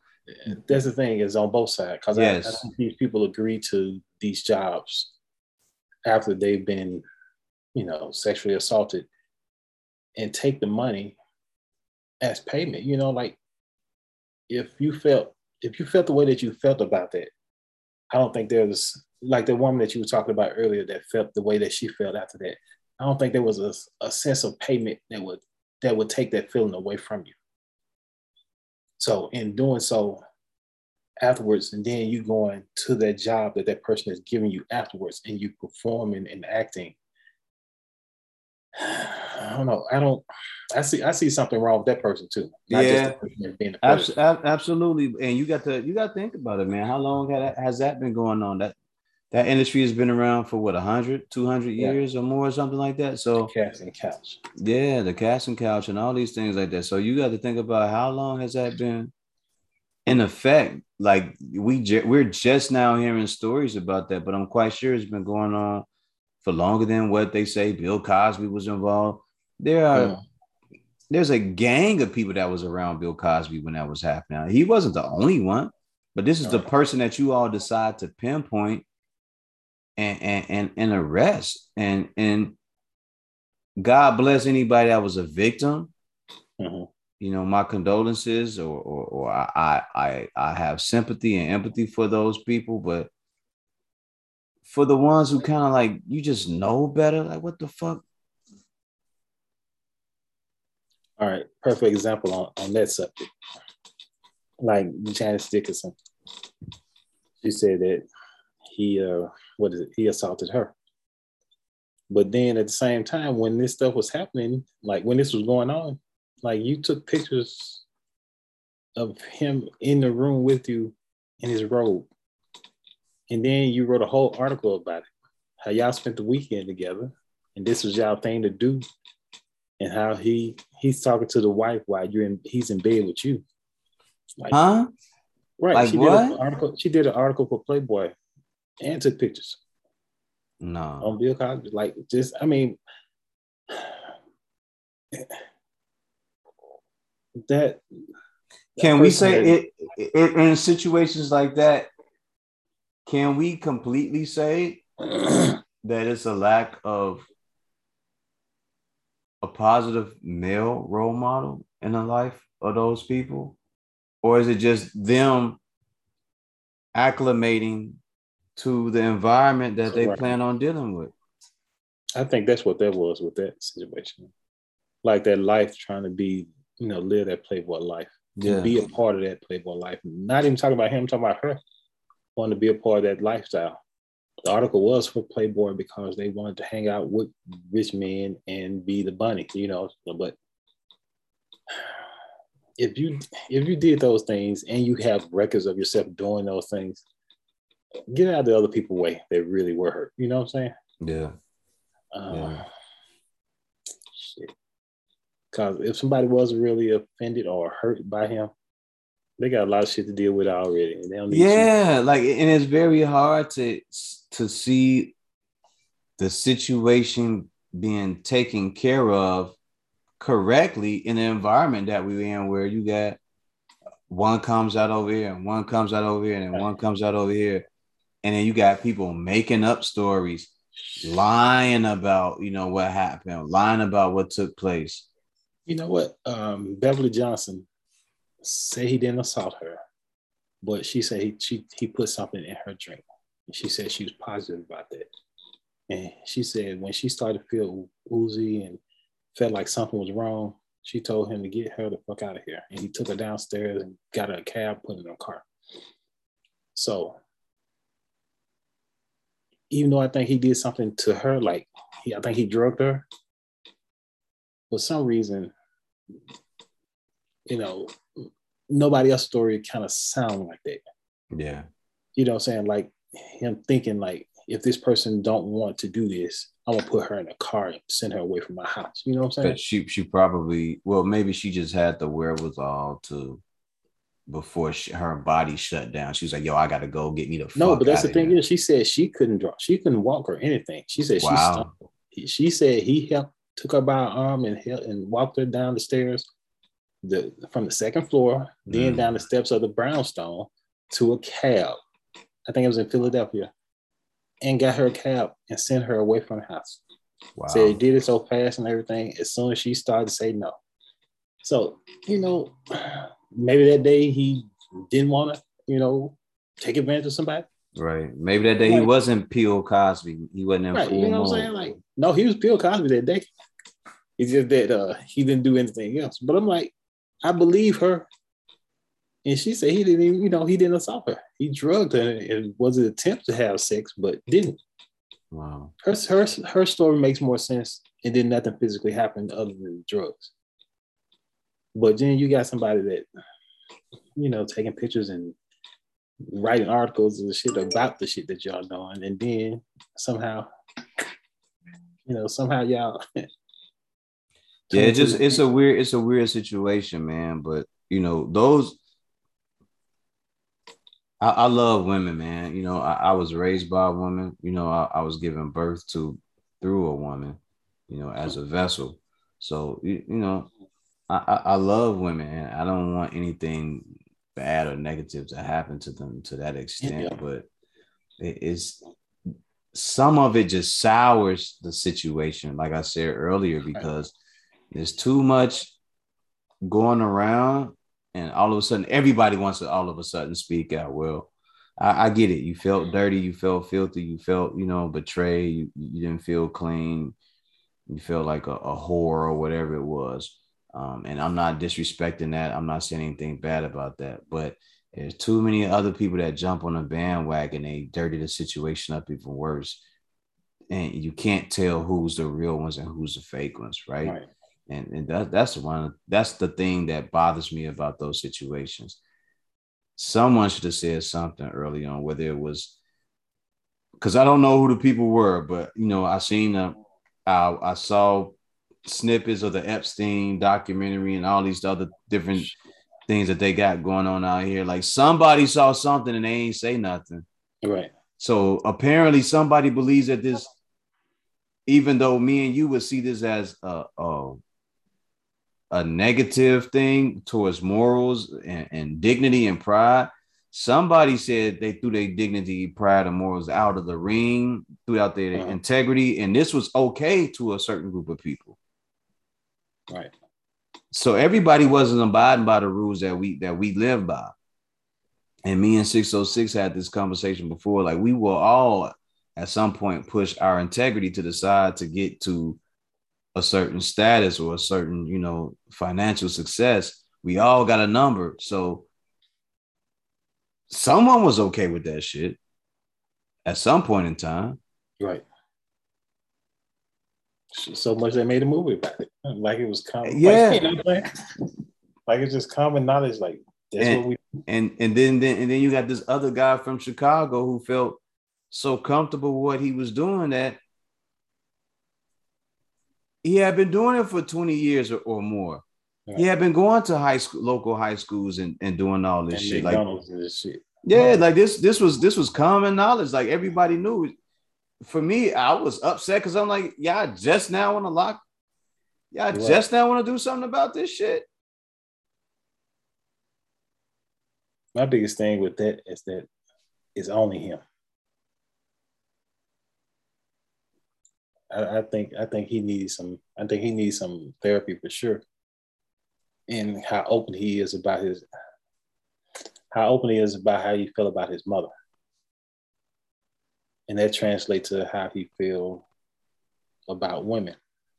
[SPEAKER 2] That's the thing is on both sides because yes. I, I think these people agree to these jobs after they've been you know, sexually assaulted and take the money as payment. You know, like if you felt if you felt the way that you felt about that, I don't think there's like the woman that you were talking about earlier that felt the way that she felt after that. I don't think there was a, a sense of payment that would that would take that feeling away from you. So in doing so, afterwards, and then you going to that job that that person is giving you afterwards, and you performing and acting I don't know. I don't. I see. I see something wrong with that person too.
[SPEAKER 1] Not yeah, being Abs- absolutely. And you got to you got to think about it, man. How long has that been going on? That that industry has been around for what 100 200 yeah. years or more or something like that? So
[SPEAKER 2] casting couch.
[SPEAKER 1] Yeah the casting couch and all these things like that. So you got to think about how long has that been in effect? Like we ju- we're just now hearing stories about that but i'm quite sure it's been going on for longer than what they say bill cosby was involved. There are yeah. there's a gang of people that was around bill cosby when that was happening. He wasn't the only one but this is the person that you all decide to pinpoint and and and, and arrest and and God bless anybody that was a victim. Mm-hmm. You know, my condolences, or or, or I, I I have sympathy and empathy for those people, but for the ones who kind of like you just know better, like what the fuck?
[SPEAKER 2] All right, perfect example on, on that subject. Like Janice Dickinson, she said that he uh what is it? He assaulted her. But then at the same time, when this stuff was happening, like when this was going on, like you took pictures of him in the room with you in his robe. And then you wrote a whole article about it, how y'all spent the weekend together. And this was y'all thing to do. And how he he's talking to the wife while you're in he's in bed with you.
[SPEAKER 1] Like, huh?
[SPEAKER 2] Right. Like she what? did an article. She did an article for Playboy and took pictures.
[SPEAKER 1] No.
[SPEAKER 2] On Bill Cosby. Like just, I mean, that
[SPEAKER 1] can we say it, it, in situations like that? Can we completely say that it's a lack of a positive male role model in the life of those people? Or is it just them acclimating to the environment that they right. plan on dealing with.
[SPEAKER 2] I think that's what that was with that situation. Like that life trying to be, you know, live that playboy life. Yeah. Be a part of that playboy life. Not even talking about him, talking about her. Wanting to be a part of that lifestyle. The article was for Playboy because they wanted to hang out with rich men and be the bunny, you know. But if you if you did those things and you have records of yourself doing those things, get out of the other people way they really were hurt. You know what I'm saying?
[SPEAKER 1] Yeah. Uh,
[SPEAKER 2] yeah. Shit. Cause if somebody wasn't really offended or hurt by him, they got a lot of shit to deal with already.
[SPEAKER 1] yeah, you. like and it's very hard to to see the situation being taken care of correctly in the environment that we're in where you got one comes out over here and one comes out over here and one comes out over here and then you got people making up stories, lying about you know what happened, lying about what took place.
[SPEAKER 2] You know what? Um, Beverly Johnson said he didn't assault her, but she said he she, he put something in her drink. She said she was positive about that. And she said when she started to feel woozy and felt like something was wrong, she told him to get her the fuck out of here. And he took her downstairs and got her a cab, put in her car. So even though I think he did something to her, like he, I think he drugged her. For some reason, you know, nobody else's story kind of sound like that.
[SPEAKER 1] Yeah.
[SPEAKER 2] You know what I'm saying? Like him thinking like, if this person don't want to do this, I'm gonna put her in a car and send her away from my house. You know what I'm saying?
[SPEAKER 1] But she she probably well maybe she just had the wherewithal to before she, her body shut down. She was like, "Yo, I gotta go get me the."
[SPEAKER 2] No, but that's the thing here. is, she said she couldn't draw, she couldn't walk or anything. She said wow. she She said he helped, took her by her arm and helped, and walked her down the stairs, the from the second floor, mm. then down the steps of the brownstone to a cab. I think it was in Philadelphia, and got her a cab and sent her away from the house. Wow. Said he did it so fast and everything. As soon as she started to say no, so you know maybe that day he didn't want to, you know, take advantage of somebody.
[SPEAKER 1] Right. Maybe that day like, he wasn't Bill Cosby. He wasn't in
[SPEAKER 2] right, full You know what I'm saying? Like, no, he was Bill Cosby that day. It's just that uh, he didn't do anything else. But I'm like, I believe her. And she said he didn't even, you know, he didn't assault her. He drugged her and was an attempt to have sex, but didn't.
[SPEAKER 1] Wow.
[SPEAKER 2] Her, her, her story makes more sense and then nothing physically happened other than drugs. But then you got somebody that, you know, taking pictures and writing articles and shit about the shit that y'all doing, and then somehow, you know, somehow y'all.
[SPEAKER 1] yeah, it just it's a weird it's a weird situation, man. But you know, those I, I love women, man. You know, I, I, was raised by a woman. You know, I, I, was given birth to through a woman. You know, as a vessel. So you, you know, I, I love women, and I don't want anything bad or negative to happen to them to that extent. Yeah. But it is some of it just sours the situation, like I said earlier, because there's too much going around and all of a sudden everybody wants to all of a sudden speak out. Well, I, I get it. You felt dirty, you felt filthy, you felt, you know, betrayed, you, you didn't feel clean, you felt like a, a whore or whatever it was. Um, and I'm not disrespecting that. I'm not saying anything bad about that, but there's too many other people that jump on a bandwagon. They dirty the situation up even worse. And you can't tell who's the real ones and who's the fake ones, right? right and, and that, that's one that's the thing that bothers me about those situations someone should have said something early on whether it was because i don't know who the people were but you know i seen them I, I saw snippets of the epstein documentary and all these other different things that they got going on out here like somebody saw something and they ain't say nothing
[SPEAKER 2] right
[SPEAKER 1] so apparently somebody believes that this even though me and you would see this as a, a a negative thing towards morals and, and dignity and pride. Somebody said they threw their dignity, pride, and morals out of the ring, threw out their uh-huh. integrity, and this was okay to a certain group of people.
[SPEAKER 2] Right.
[SPEAKER 1] So everybody wasn't abiding by the rules that we that we live by. And me and 606 had this conversation before. Like we will all at some point push our integrity to the side to get to a certain status or a certain, you know, financial success, we all got a number. So someone was okay with that shit at some point in time.
[SPEAKER 2] Right. So much they made a movie about it. Like it was common.
[SPEAKER 1] Yeah.
[SPEAKER 2] Like, you know like it's just common knowledge. Like
[SPEAKER 1] that's and, what we and and then then and then you got this other guy from Chicago who felt so comfortable with what he was doing that he had been doing it for 20 years or, or more. Yeah. He had been going to high school, local high schools, and, and doing all this and shit.
[SPEAKER 2] McDonald's like, this shit.
[SPEAKER 1] Yeah, like this. This was this was common knowledge. Like everybody knew. For me, I was upset because I'm like, y'all just now want to lock. Y'all just now want to do something about this shit.
[SPEAKER 2] My biggest thing with that is that it's only him. I, I, think I think he needs some. I think he needs some therapy for sure. And how open he is about his, how open he is about how he feel about his mother, and that translates to how he feel about women.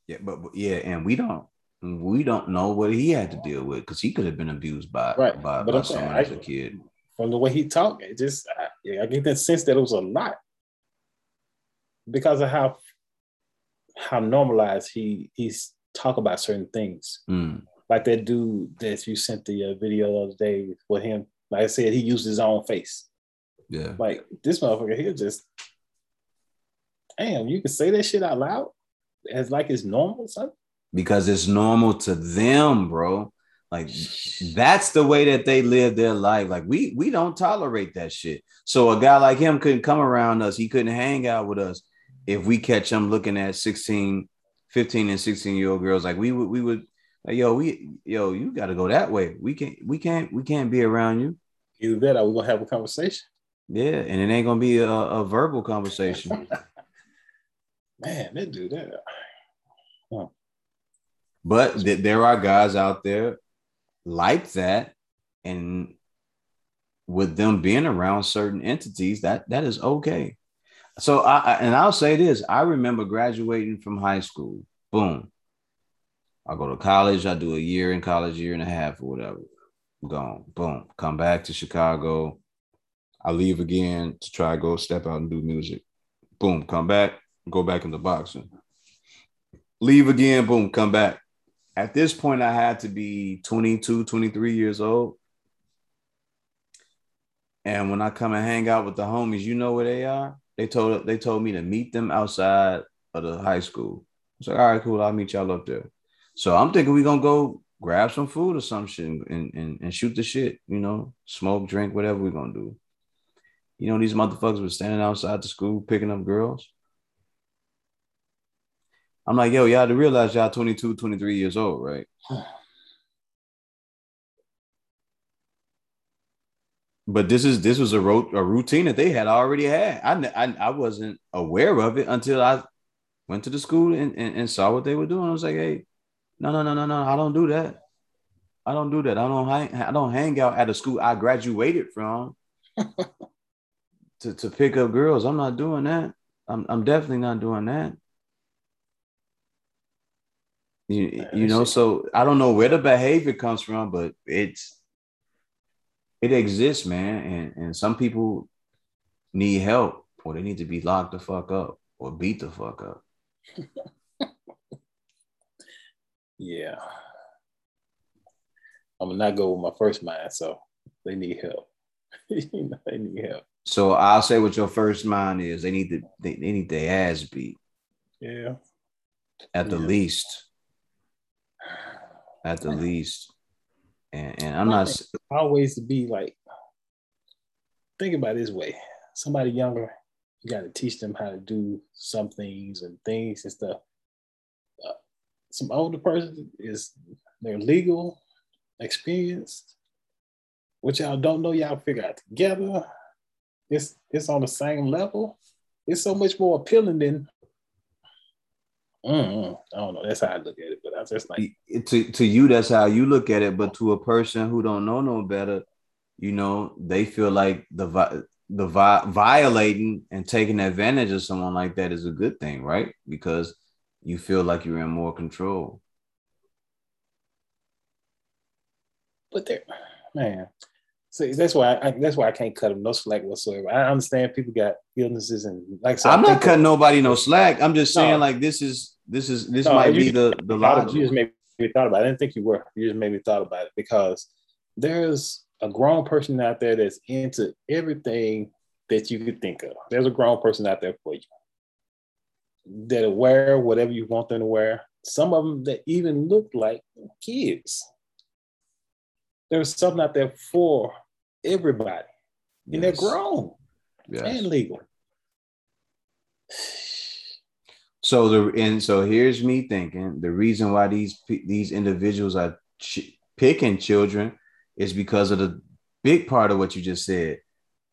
[SPEAKER 1] Yeah, but, but yeah, and we don't we don't know what he had to deal with because he could have been abused by right. by, but by someone as a kid.
[SPEAKER 2] From the way he talked, it just I, I get that sense that it was a lot because of how how normalized he he's talk about certain things.
[SPEAKER 1] Mm.
[SPEAKER 2] Like that dude that you sent the uh, video the other day with him. Like I said, he used his own face.
[SPEAKER 1] Yeah.
[SPEAKER 2] Like this motherfucker here just damn, you can say that shit out loud as like it's normal, son.
[SPEAKER 1] Because it's normal to them, bro. Like that's the way that they live their life. Like we we don't tolerate that shit. So a guy like him couldn't come around us. He couldn't hang out with us if we catch him looking at 16, 15 and 16 year old girls, like we would, we would, like, yo, we, yo, you got to go that way. We can't, we can't, we can't be around you.
[SPEAKER 2] Either that, or we're gonna have a conversation.
[SPEAKER 1] Yeah, and it ain't gonna be a, a verbal conversation.
[SPEAKER 2] Man, they do that. Huh.
[SPEAKER 1] But th- there are guys out there like that, and with them being around certain entities, that that is okay. So I and I'll say this: I remember graduating from high school. Boom. I go to college. I do a year in college, year and a half or whatever. Gone. Boom. Come back to Chicago. I leave again to try to go step out and do music. Boom. Come back. Go back into boxing. leave again, boom, come back. At this point, I had to be 22, 23 years old. And when I come and hang out with the homies, you know where they are? They told they told me to meet them outside of the high school. I like, all right, cool, I'll meet y'all up there. So I'm thinking we're gonna go grab some food or some shit and, and, and shoot the shit, you know, smoke, drink, whatever we're gonna do. You know, these motherfuckers were standing outside the school picking up girls. I'm like, yo, y'all to realize y'all 22, 23 years old, right? but this is this was a, ro- a routine that they had already had. I, I I wasn't aware of it until I went to the school and, and, and saw what they were doing. I was like, hey, no, no, no, no, no, I don't do that. I don't do that. I don't hang, I don't hang out at a school I graduated from to, to pick up girls. I'm not doing that. I'm I'm definitely not doing that. You, you know, so I don't know where the behavior comes from, but it's it exists, man. And and some people need help or they need to be locked the fuck up or beat the fuck up.
[SPEAKER 2] yeah. I'm gonna not go with my first mind, so they need help. they need help.
[SPEAKER 1] So I'll say what your first mind is. They need to they, they need their ass beat.
[SPEAKER 2] Yeah.
[SPEAKER 1] At the
[SPEAKER 2] Yeah.
[SPEAKER 1] least. At the least. And and I'm not
[SPEAKER 2] always to be like think about it this way. Somebody younger you got to teach them how to do some things and things and stuff. Uh, some older person is they're legal experienced what y'all don't know y'all figure out together. It's it's on the same level. It's so much more appealing than Mm, I don't know. That's how I look at it, but I just like,
[SPEAKER 1] to to you that's how you look at it but to a person who don't know no better you know they feel like the vi- the vi- violating and taking advantage of someone like that is a good thing right because you feel like you're in more control
[SPEAKER 2] but there, man. So that's why I, that's why I can't cut them no slack whatsoever. I understand people got illnesses and like I
[SPEAKER 1] i'm not cutting nobody no slack i'm just saying
[SPEAKER 2] No.
[SPEAKER 1] like this is this is this
[SPEAKER 2] No,
[SPEAKER 1] might be the the
[SPEAKER 2] thought of-
[SPEAKER 1] logic
[SPEAKER 2] you just made me thought about it. I didn't think you were. You just made me thought about it because there's a grown person out there that's into everything that you could think of. There's a grown person out there for you that wear whatever you want them to wear. Some of them that even look like kids. There's something out there for everybody, and they're grown
[SPEAKER 1] Yes.
[SPEAKER 2] and legal.
[SPEAKER 1] So the and so here's me thinking the reason why these these individuals are ch- picking children is because of the big part of what you just said.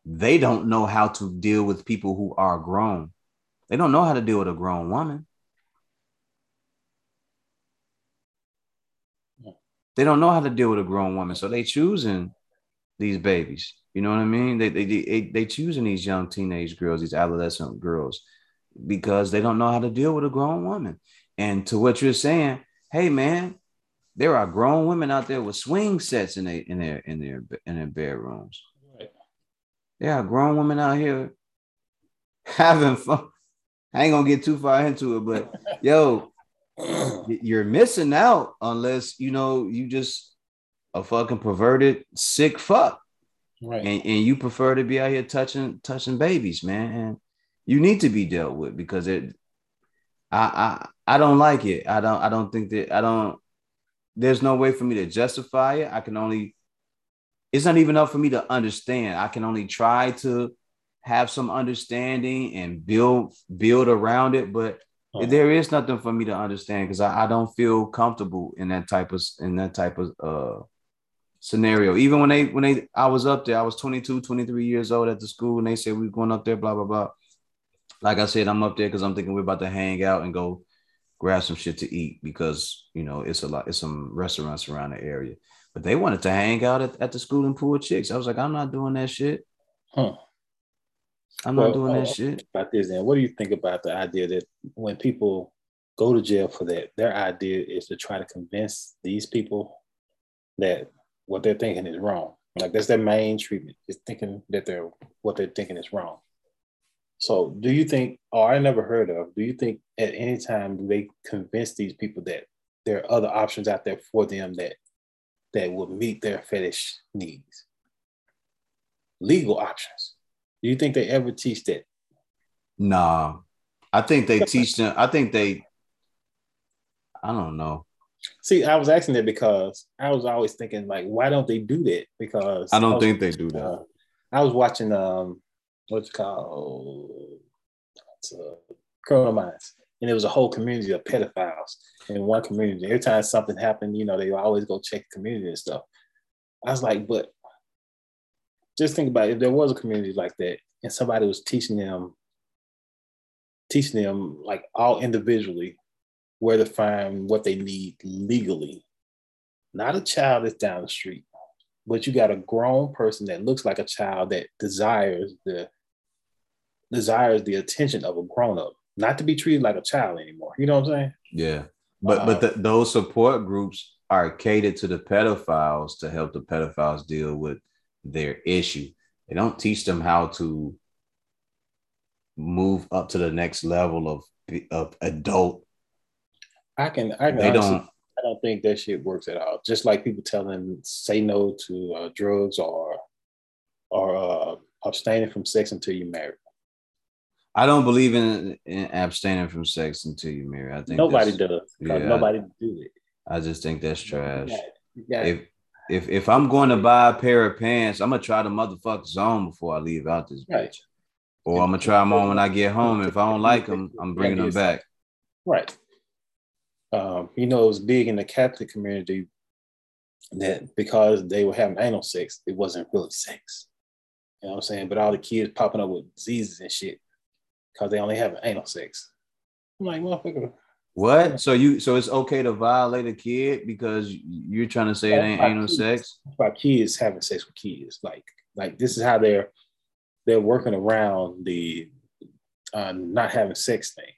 [SPEAKER 1] They don't know how to deal with people who are grown. They don't know how to deal with a grown woman. They don't know how to deal with a grown woman, so they choosing these babies. You know what I mean? They they they, they choosing these young teenage girls, these adolescent girls because they don't know how to deal with a grown woman. And to what you're saying, hey man, there are grown women out there with swing sets in their in their in their in their bedrooms.
[SPEAKER 2] Right.
[SPEAKER 1] There are grown women out here having fun. I ain't gonna get too far into it, but yo, you're missing out unless you know you just a fucking perverted sick fuck
[SPEAKER 2] right.
[SPEAKER 1] and, and you prefer to be out here touching touching babies, man. And you need to be dealt with because it I I I don't like it. I don't I don't think that I don't there's no way for me to justify it. I can only it's not even enough for me to understand. I can only try to have some understanding and build build around it, but
[SPEAKER 2] Uh-huh.
[SPEAKER 1] there is nothing for me to understand because I, I don't feel comfortable in that type of in that type of uh scenario. Even when they when they I was up there, I was 22, 23 years old at the school, and they said we were going up there, blah blah blah. Like I said, I'm up there because I'm thinking we're about to hang out and go grab some shit to eat because you know it's a lot, it's some restaurants around the area. But they wanted to hang out at, at the school and pool chicks. I was like, I'm not doing that shit.
[SPEAKER 2] Huh.
[SPEAKER 1] I'm
[SPEAKER 2] Well,
[SPEAKER 1] not doing that
[SPEAKER 2] uh,
[SPEAKER 1] shit.
[SPEAKER 2] about this then what do you think about the idea that when people go to jail for that their idea is to try to convince these people that what they're thinking is wrong like that's their main treatment is thinking that they're what they're thinking is wrong So, do you think, or I never heard of, do you think at any time do they convince these people that there are other options out there for them that that will meet their fetish needs? Legal options. Do you think they ever teach that?
[SPEAKER 1] Nah, I think they teach them. I think they. I don't know.
[SPEAKER 2] See, I was asking that because I was always thinking like, why don't they do that? Because
[SPEAKER 1] I don't
[SPEAKER 2] was,
[SPEAKER 1] think they do that.
[SPEAKER 2] Uh, I was watching um, what's it called? It's, uh, Criminal Minds, and there was a whole community of pedophiles in one community. Every time something happened, you know, they always go check the community and stuff. I was like, but just think about it, if there was a community like that and somebody was teaching them, teaching them like all individually where to find what they need legally. Not a child that's down the street, but you got a grown person that looks like a child that desires the desires the attention of a grown up, not to be treated like a child anymore. You know what I'm saying?
[SPEAKER 1] Yeah, but uh, but the, those support groups are catered to the pedophiles to help the pedophiles deal with their issue. They don't teach them how to move up to the next level of of adult
[SPEAKER 2] I can. I can.
[SPEAKER 1] They
[SPEAKER 2] honestly,
[SPEAKER 1] don't.
[SPEAKER 2] I don't think that shit works at all. Just like people telling say no to uh, drugs or or uh, abstaining from sex until you're married.
[SPEAKER 1] I don't believe in, in abstaining from sex until you marry. I think
[SPEAKER 2] nobody does.
[SPEAKER 1] Yeah,
[SPEAKER 2] nobody I, do it.
[SPEAKER 1] I just think that's trash.
[SPEAKER 2] Yeah.
[SPEAKER 1] If if if I'm going to buy a pair of pants, I'm gonna try the motherfuckers zone before I leave out this
[SPEAKER 2] right.
[SPEAKER 1] bitch. Or I'm gonna try them on when I get home. If I don't like them, I'm bringing them back.
[SPEAKER 2] Right um, you know, it was big in the Catholic community that because they were having anal sex, it wasn't really sex. You know what I'm saying? But all the kids popping up with diseases and shit because they only have anal sex. I'm like, motherfucker.
[SPEAKER 1] What? So you so it's okay to violate a kid because you're trying to say it ain't anal
[SPEAKER 2] kids,
[SPEAKER 1] sex?
[SPEAKER 2] About kids having sex with kids. Like, like this is how they're they're working around the uh, not having sex thing.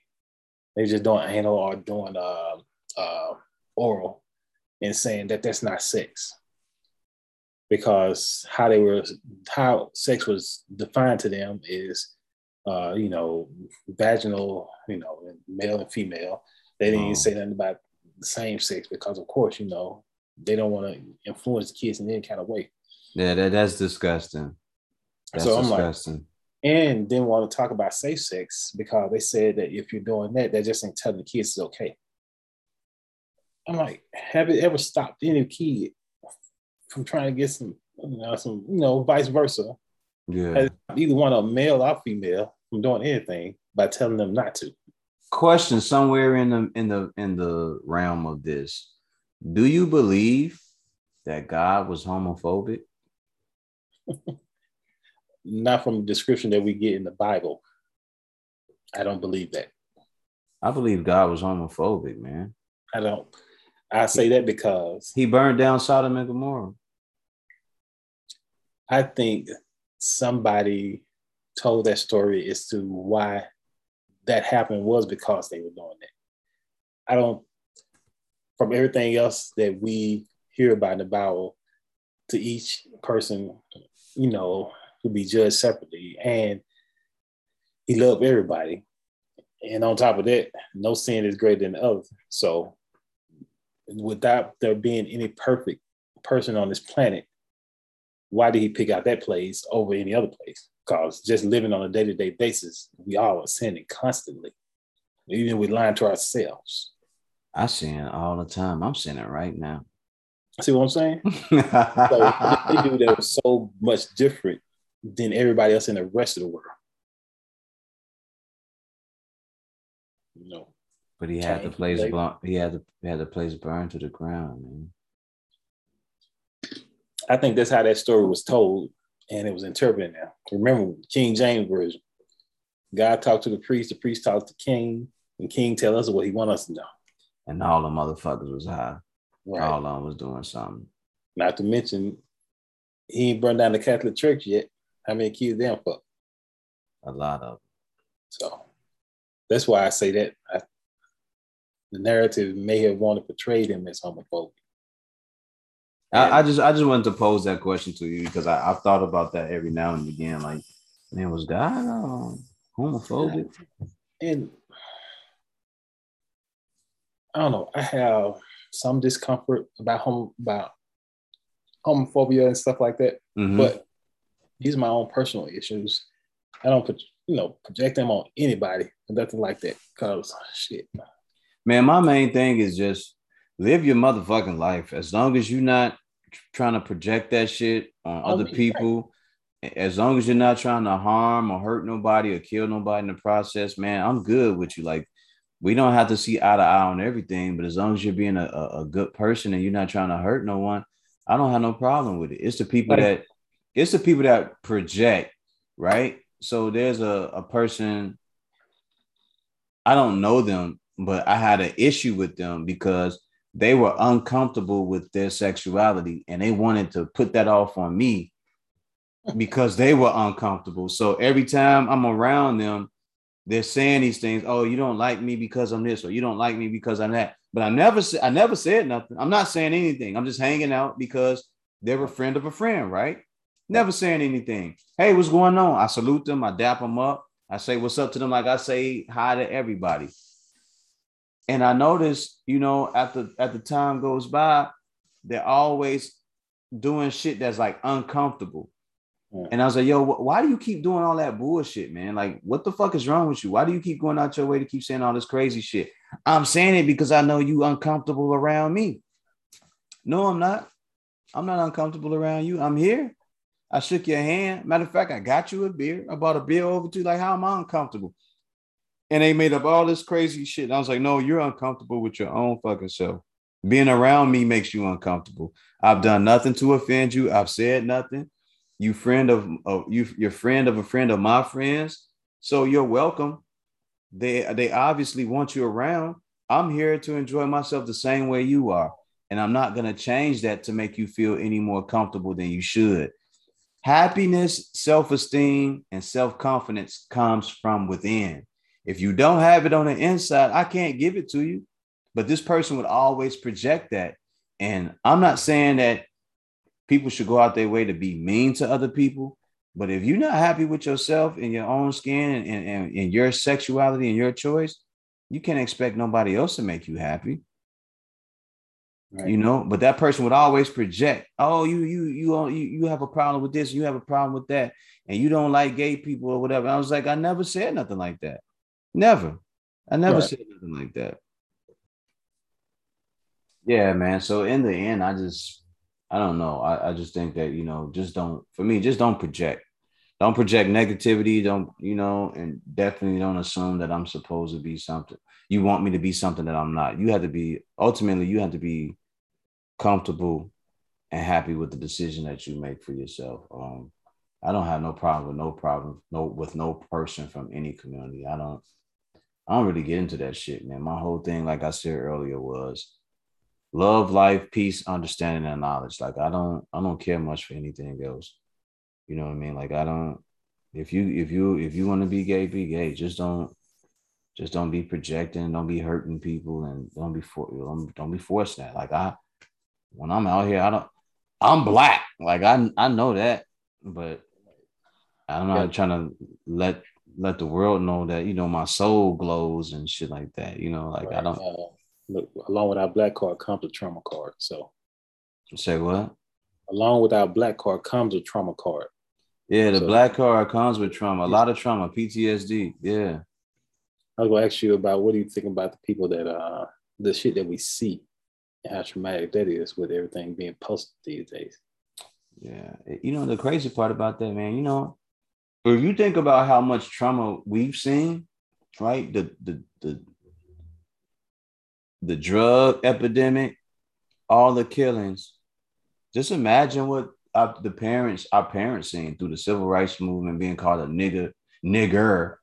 [SPEAKER 2] They just doing anal or doing uh, uh, oral and saying that that's not sex because how they were how sex was defined to them is uh, you know vaginal you know male and female they didn't even oh. say nothing about the same sex because of course you know they don't want to influence kids in any kind of way
[SPEAKER 1] yeah that, that's disgusting that's
[SPEAKER 2] so
[SPEAKER 1] disgusting.
[SPEAKER 2] I'm like, and didn't want to talk about safe sex because they said that if you're doing that, that just ain't telling the kids it's okay. I'm like, have it ever stopped any kid from trying to get some, you know, some, you know, vice versa?
[SPEAKER 1] Yeah.
[SPEAKER 2] Either one of male or female from doing anything by telling them not to.
[SPEAKER 1] Question somewhere in the in the in the realm of this. Do you believe that God was homophobic?
[SPEAKER 2] not from the description that we get in the Bible. I don't believe that.
[SPEAKER 1] I believe God was homophobic, man.
[SPEAKER 2] I don't. I say that because
[SPEAKER 1] he burned down Sodom and Gomorrah.
[SPEAKER 2] I think somebody told that story as to why that happened was because they were doing that. I don't, from everything else that we hear about in the Bible, to each person, you know, to be judged separately. And he loved everybody. And on top of that, no sin is greater than the other. So without there being any perfect person on this planet, why did he pick out that place over any other place? Because just living on a day-to-day basis, we all are sinning constantly. Even we lying to ourselves.
[SPEAKER 1] I sin all the time. I'm sinning right now.
[SPEAKER 2] See what I'm saying? so they do that was so much different than everybody else in the rest of the world. You know.
[SPEAKER 1] But he had the place blown, he had the he had the place burned to the ground, man.
[SPEAKER 2] I think that's how that story was told and it was interpreted now. Remember King James Version. God talked to the priest, the priest talked to King, and King tell us what he want us to know.
[SPEAKER 1] And all the motherfuckers was high. Right. All of them was doing something.
[SPEAKER 2] Not to mention, he ain't burned down the Catholic Church yet. How many kids them fuck?
[SPEAKER 1] A lot of. them.
[SPEAKER 2] So that's why I say that I, the narrative may have wanted to portray them as homophobic.
[SPEAKER 1] I, I, just I just wanted to pose that question to you because I, I've thought about that every now and again. Like, man, was God um, homophobic.
[SPEAKER 2] And I don't know. I have some discomfort about home about homophobia and stuff like that.
[SPEAKER 1] Mhm.
[SPEAKER 2] But these are my own personal issues. I don't put you know project them on anybody, nothing like that. Cause shit,
[SPEAKER 1] Man, my main thing is just live your motherfucking life. As long as you're not trying to project that shit on
[SPEAKER 2] On
[SPEAKER 1] other people, as long as you're not trying to harm or hurt nobody or kill nobody in the process, man, I'm good with you. Like, we don't have to see eye to eye on everything, but as long as you're being a, a, a good person and you're not trying to hurt no one, I don't have no problem with it. It's the people
[SPEAKER 2] Like-
[SPEAKER 1] that it's the people that project, right? So there's a, a person, I don't know them, but I had an issue with them because they were uncomfortable with their sexuality and they wanted to put that off on me because they were uncomfortable. So every time I'm around them, they're saying these things. Oh, you don't like me because I'm this, or you don't like me because I'm that. But I never, I never said nothing. I'm not saying anything. I'm just hanging out because they're a friend of a friend, right? Never saying anything. Hey, what's going on? I salute them. I dap them up. I say what's up to them, like I say hi to everybody. And I noticed, you know, at the at the time goes by, they're always doing shit that's like uncomfortable.
[SPEAKER 2] Yeah.
[SPEAKER 1] And I was like, yo, wh- why do you keep doing all that bullshit, man? Like, what the fuck is wrong with you? Why do you keep going out your way to keep saying all this crazy shit? I'm saying it because I know you uncomfortable around me. No, I'm not. I'm not uncomfortable around you. I'm here. I shook your hand. Matter of fact, I got you a beer. I bought a beer over to you. Like, how am I uncomfortable? And they made up all this crazy shit. And I was like, no, you're uncomfortable with your own fucking self. Being around me makes you uncomfortable. I've done nothing to offend you. I've said nothing. You friend of, of you, you're friend of a friend of my friends. So you're welcome. They they obviously want you around. I'm here to enjoy myself the same way you are. And I'm not gonna change that to make you feel any more comfortable than you should. Happiness, self-esteem, and self-confidence comes from within. If you don't have it on the inside, I can't give it to you. But this person would always project that. And I'm not saying that people should go out their way to be mean to other people. But if you're not happy with yourself and your own skin and, and, and, and your sexuality and your choice, you can't expect nobody else to make you happy.
[SPEAKER 2] Right.
[SPEAKER 1] You know, but that person would always project, oh, you you you uh, you you have a problem with this, you have a problem with that, and you don't like gay people or whatever. I was like, I never said nothing like that. Never. I never
[SPEAKER 2] Right.
[SPEAKER 1] said nothing like that. Yeah, man. So in the end, I just I don't know. I, I just think that, you know, just don't for me, just don't project. Don't project negativity. Don't, you know, and definitely don't assume that I'm supposed to be something. You want me to be something that I'm not. You have to be ultimately you have to be comfortable and happy with the decision that you make for yourself. Um, I don't have no problem with no problem, no with no person from any community. I don't I don't really get into that shit, man. My whole thing, like I said earlier, was love, life, peace, understanding, and knowledge. Like I don't I don't care much for anything else. You know what I mean? Like I don't if you if you if you want to be gay, be gay. Just don't just don't be projecting, don't be hurting people, and don't be for don't, don't be forced that. Like I when I'm out here, I don't I'm black. Like I I know that, but I'm not
[SPEAKER 2] Yeah.
[SPEAKER 1] trying to let let the world know that you know my soul glows and shit like that. You know, like I don't
[SPEAKER 2] Uh, look, along with our black card comes a trauma card. So
[SPEAKER 1] say what.
[SPEAKER 2] along with our black card comes a trauma card.
[SPEAKER 1] Yeah, the
[SPEAKER 2] So-
[SPEAKER 1] black card comes with trauma, a lot of trauma, PTSD. Yeah.
[SPEAKER 2] I was gonna ask you about what do you think about the people that uh the shit that we see and how traumatic that is with everything being posted these days.
[SPEAKER 1] Yeah. You know, the crazy part about that, man, you know, if you think about how much trauma we've seen, right? The the the the drug epidemic, all the killings. Just imagine what our, the parents, our parents seen through the civil rights movement being called a nigger, nigger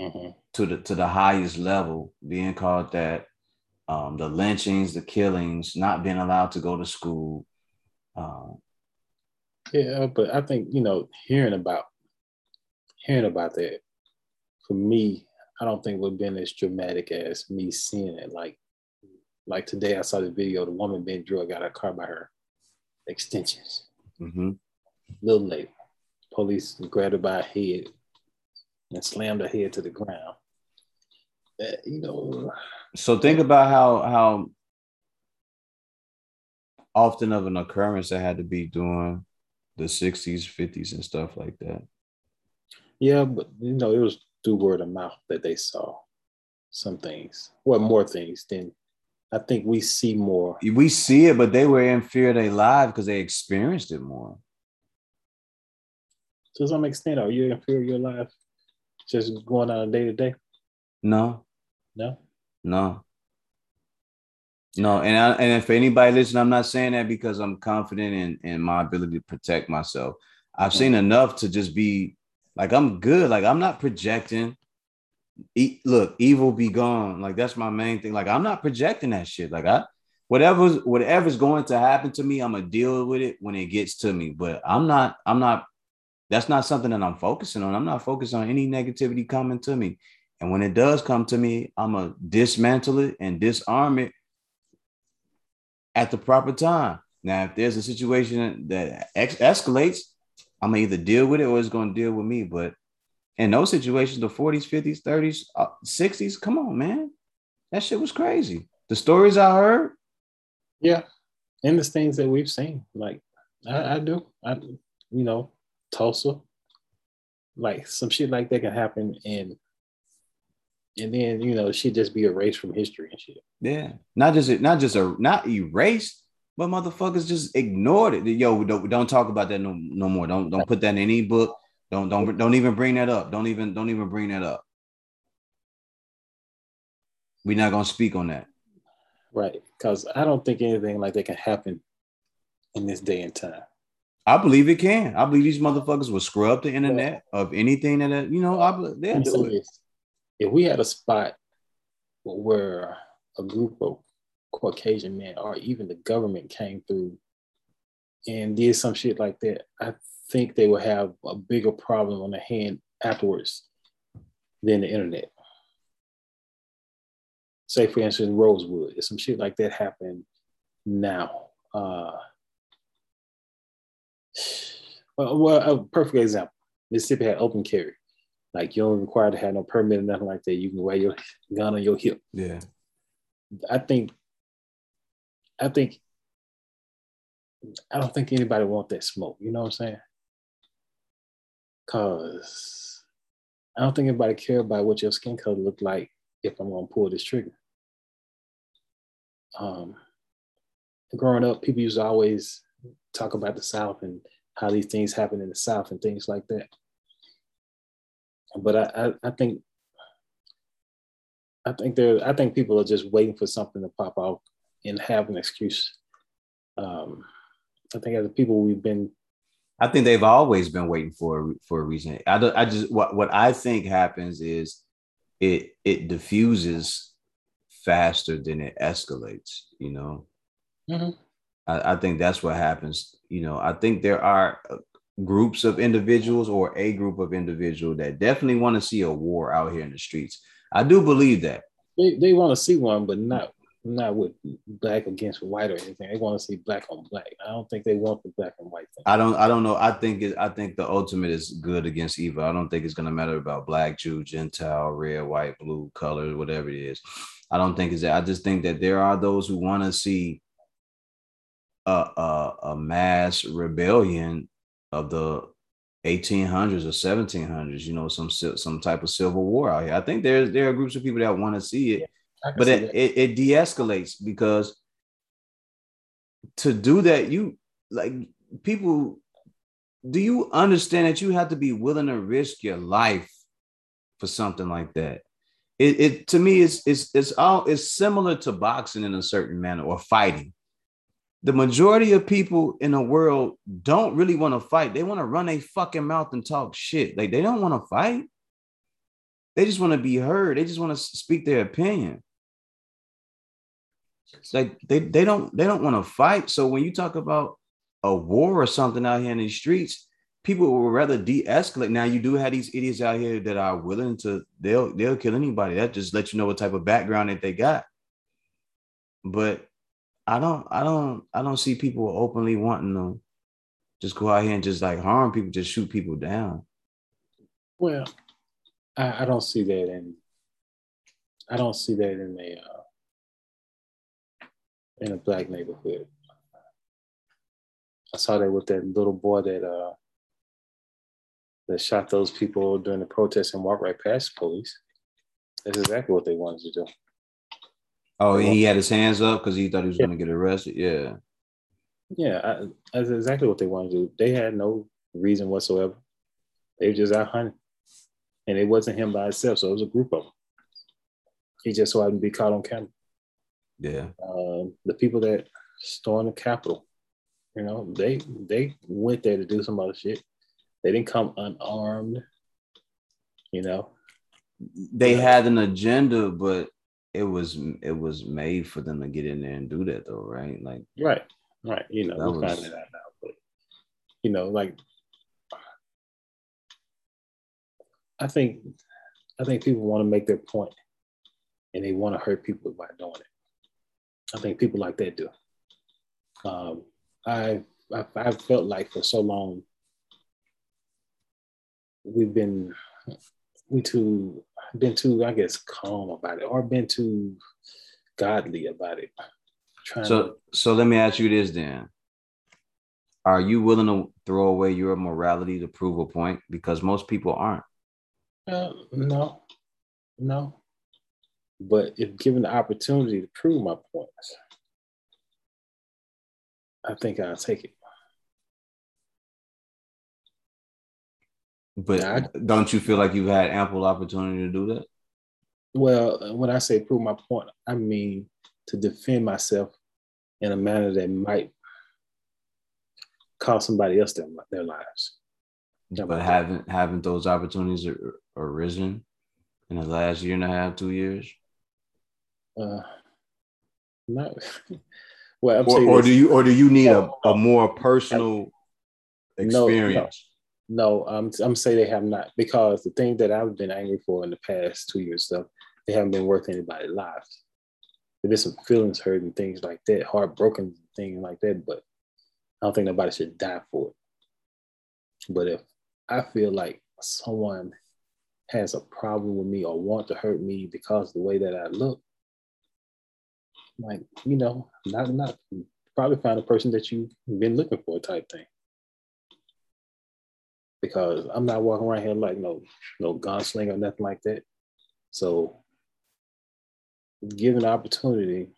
[SPEAKER 2] Mhm.
[SPEAKER 1] to the to the highest level, being called that, um, the lynchings, the killings, not being allowed to go to school. Um,
[SPEAKER 2] Yeah, but I think you know hearing about hearing about that for me, I don't think it would have been as dramatic as me seeing it. Like like today, I saw the video, the woman being drugged out of her car by her extensions.
[SPEAKER 1] mhm.
[SPEAKER 2] little lady. Police grabbed her by her head, and slammed her head to the ground. You know.
[SPEAKER 1] So think about how how often of an occurrence that had to be during the 60s, 50s, and stuff like that.
[SPEAKER 2] Yeah, but you know, it was through word of mouth that they saw some things. Well, more things than I think we see more.
[SPEAKER 1] We see it, but they were in fear of their lives because they experienced it more.
[SPEAKER 2] To some extent, are you in fear of your life just going on a day to day?
[SPEAKER 1] No.
[SPEAKER 2] No.
[SPEAKER 1] No. No, and I, and if anybody listen, I'm not saying that because I'm confident in in my ability to protect myself. I've seen enough to just be like I'm good. Like I'm not projecting. E- look, evil be gone. Like that's my main thing. Like I'm not projecting that shit. Like I whatever's whatever's going to happen to me, I'm gonna deal with it when it gets to me. But I'm not, I'm not, that's not something that I'm focusing on. I'm not focused on any negativity coming to me. And when it does come to me, I'm gonna dismantle it and disarm it at the proper time. Now, if there's a situation that ex- escalates, I'm gonna either deal with it or it's gonna deal with me. But in those situations, the 40s, 50s, 30s, uh, 60s, come on, man. That shit was crazy. The stories I heard.
[SPEAKER 2] Yeah. And the things that we've seen. Like I, I do. I you know, Tulsa. Like some shit like that can happen and and then you know she'd just be erased from history and shit.
[SPEAKER 1] Yeah, not just not just a not erased, but motherfuckers just ignored it. Yo, don't, don't talk about that no, no more. Don't don't put that in any book. Don't don't don't even bring that up. Don't even don't even bring that up. We're not gonna speak on that.
[SPEAKER 2] Right, because I don't think anything like that can happen in this day and time.
[SPEAKER 1] I believe it can. I believe these motherfuckers will scrub the internet of anything that you know. I they'll do it
[SPEAKER 2] if we had a spot where a group of Caucasian men or even the government came through and did some shit like that, I think they would have a bigger problem on their hand afterwards than the internet. Say, for instance, Rosewood, if some shit like that happened now. Uh, well, a perfect example Mississippi had open carry. Like you don't require to have no permit or nothing like that. You can wear your gun on your hip.
[SPEAKER 1] Yeah.
[SPEAKER 2] I think I think I don't think anybody want that smoke. You know what I'm saying? Cause I don't think anybody care about what your skin color look like if I'm gonna pull this trigger. Um, growing up, people used to always talk about the South and how these things happen in the South and things like that but I, I, I think I think there I think people are just waiting for something to pop out and have an excuse. Um, I think as people we've been
[SPEAKER 1] I think they've always been waiting for for a reason. I, do, I just what what I think happens is it it diffuses faster than it escalates. You know, mm-hmm. I, I think that's what happens. You know, I think there are groups of individuals or a group of individual that definitely want to see a war out here in the streets. I do believe that.
[SPEAKER 2] They, they want to see one, but not not with black against white or anything. They want to see black on black. I don't think they want the black and white thing.
[SPEAKER 1] I don't I don't know. I think it, I think the ultimate is good against evil. I don't think it's gonna matter about black, Jew, Gentile, red, white, blue, color, whatever it is. I don't think it's that. I just think that there are those who want to see a, a, a mass rebellion of the 1800s or 1700s, you know, some some type of civil war out here. I think there's there are groups of people that want to see it, yeah, but it, it, it de-escalates because to do that, you like people. Do you understand that you have to be willing to risk your life for something like that? It, it to me is it's it's all it's similar to boxing in a certain manner or fighting the majority of people in the world don't really want to fight. They want to run a fucking mouth and talk shit. Like they don't want to fight. They just want to be heard. They just want to speak their opinion. Like they, they don't they don't want to fight. So when you talk about a war or something out here in these streets, people will rather de-escalate. Now you do have these idiots out here that are willing to they'll they'll kill anybody. That just lets you know what type of background that they got. But I don't, I don't, I don't see people openly wanting to just go out here and just like harm people, just shoot people down.
[SPEAKER 2] Well, I, I don't see that in. I don't see that in a uh, in a black neighborhood. I saw that with that little boy that uh that shot those people during the protest and walked right past the police. That's exactly what they wanted to do.
[SPEAKER 1] Oh, he had his hands up because he thought he was yeah. going to get arrested. Yeah.
[SPEAKER 2] Yeah, I, that's exactly what they wanted to do. They had no reason whatsoever. They were just out hunting, and it wasn't him by himself. So it was a group of them. He just so happened to be caught on camera.
[SPEAKER 1] Yeah.
[SPEAKER 2] Um, the people that stormed the Capitol, you know, they they went there to do some other shit. They didn't come unarmed. You know,
[SPEAKER 1] they had an agenda, but it was it was made for them to get in there and do that though, right? Like
[SPEAKER 2] right, right. You know, we was, it out but you know, like I think I think people want to make their point and they want to hurt people by doing it. I think people like that do. Um, I, I I've felt like for so long we've been we too been too I guess calm about it or been too godly about it.
[SPEAKER 1] Trying so to, so let me ask you this then. Are you willing to throw away your morality to prove a point? Because most people aren't.
[SPEAKER 2] Uh, no, no. But if given the opportunity to prove my points, I think I'll take it.
[SPEAKER 1] But I, don't you feel like you've had ample opportunity to do that?
[SPEAKER 2] Well, when I say prove my point, I mean to defend myself in a manner that might cost somebody else their, their lives.
[SPEAKER 1] But haven't haven't those opportunities arisen in the last year and a half, two years?
[SPEAKER 2] Uh, not well.
[SPEAKER 1] Or, or do you or do you need a, a more personal experience?
[SPEAKER 2] No, no, I'm I'm say they have not because the thing that I've been angry for in the past two years stuff, they haven't been worth anybody's lives. There's some feelings hurt and things like that, heartbroken things like that, but I don't think nobody should die for it. But if I feel like someone has a problem with me or want to hurt me because of the way that I look, like, you know, not not probably find a person that you've been looking for type thing. Because I'm not walking around here like no no gunslinger or nothing like that. So given the opportunity,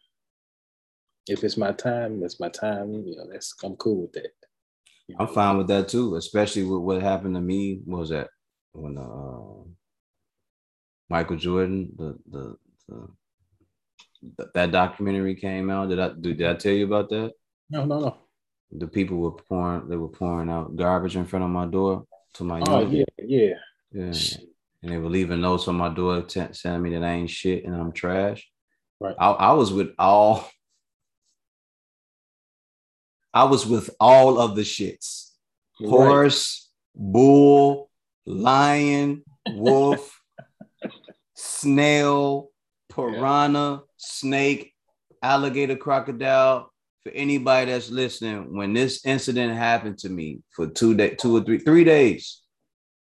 [SPEAKER 2] if it's my time, it's my time, you know, that's I'm cool with that.
[SPEAKER 1] I'm fine with that too, especially with what happened to me. What was that when uh, Michael Jordan, the, the, the that documentary came out? Did I did I tell you about that?
[SPEAKER 2] No, no, no.
[SPEAKER 1] The people were pouring they were pouring out garbage in front of my door to my
[SPEAKER 2] oh yeah yeah
[SPEAKER 1] yeah, and they were leaving notes on my door t- telling me that I ain't shit and I'm trash.
[SPEAKER 2] Right. I,
[SPEAKER 1] I was with all I was with all of the shits horse, bull, lion, wolf, snail, piranha, yeah. snake, alligator, crocodile. For anybody that's listening, when this incident happened to me for two day, two or three, three days,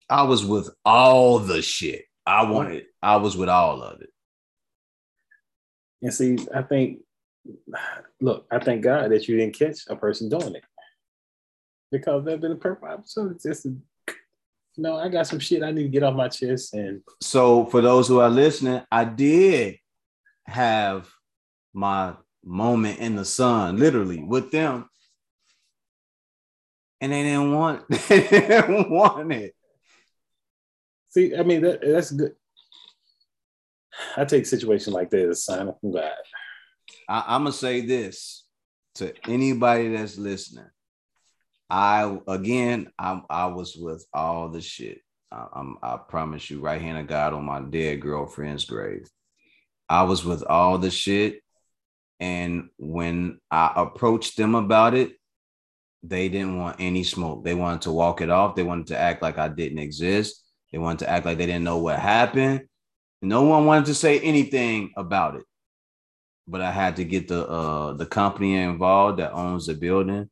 [SPEAKER 1] I was with all the shit. I wanted, I was with all of it.
[SPEAKER 2] And see, I think look, I thank God that you didn't catch a person doing it because that'd been a perfect opportunity. Just to, know, I got some shit I need to get off my chest. And
[SPEAKER 1] so, for those who are listening, I did have my moment in the sun, literally with them, and they didn't want, they didn't want it.
[SPEAKER 2] See, I mean, that, that's good. I take situations like that as a sign from God.
[SPEAKER 1] I, am gonna say this to anybody that's listening. I again, I I was with all the shit. I, I'm I promise you, right hand of God on my dead girlfriend's grave. I was with all the shit, and when I approached them about it, they didn't want any smoke. They wanted to walk it off. They wanted to act like I didn't exist. They wanted to act like they didn't know what happened. No one wanted to say anything about it but I had to get the uh the company involved that owns the building.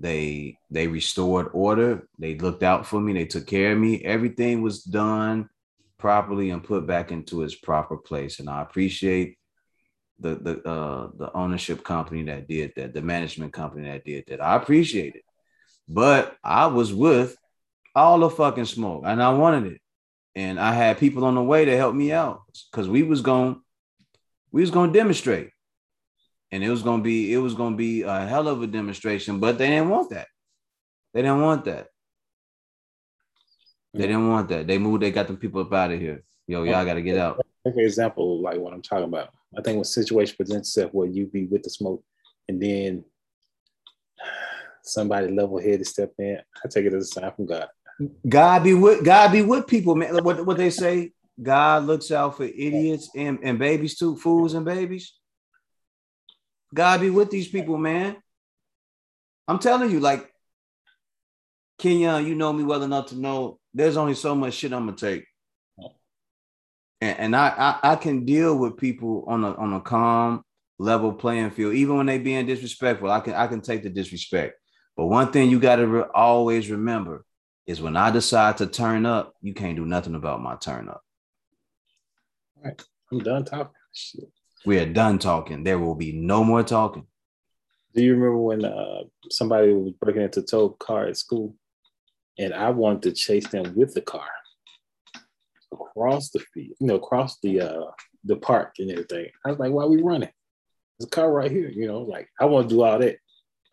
[SPEAKER 1] They they restored order. They looked out for me. They took care of me. Everything was done properly and put back into its proper place. And I appreciate the the uh the ownership company that did that, the management company that did that. I appreciate it. But I was with all the fucking smoke and I wanted it. And I had people on the way to help me out because we was going we was gonna demonstrate. And it was gonna be it was gonna be a hell of a demonstration, but they didn't want that. They didn't want that. They didn't want that. They moved, they got them people up out of here. Yo, y'all gotta get out.
[SPEAKER 2] An example, like what I'm talking about. I think when situation presents itself where you be with the smoke and then somebody level headed step in, I take it as a sign from God.
[SPEAKER 1] God be with God be with people, man. What what they say, God looks out for idiots and, and babies too, fools and babies. God be with these people, man. I'm telling you, like Kenya, you know me well enough to know there's only so much shit I'm gonna take. And, and I, I I can deal with people on a on a calm level playing field, even when they being disrespectful. I can I can take the disrespect. But one thing you got to re- always remember is when I decide to turn up, you can't do nothing about my turn up.
[SPEAKER 2] All right, I'm done talking. Shit.
[SPEAKER 1] We are done talking. There will be no more talking.
[SPEAKER 2] Do you remember when uh, somebody was breaking into tow car at school, and I wanted to chase them with the car across the field, you know, across the uh, the park and everything. I was like, "Why are we running? There's a car right here." You know, like I want to do all that.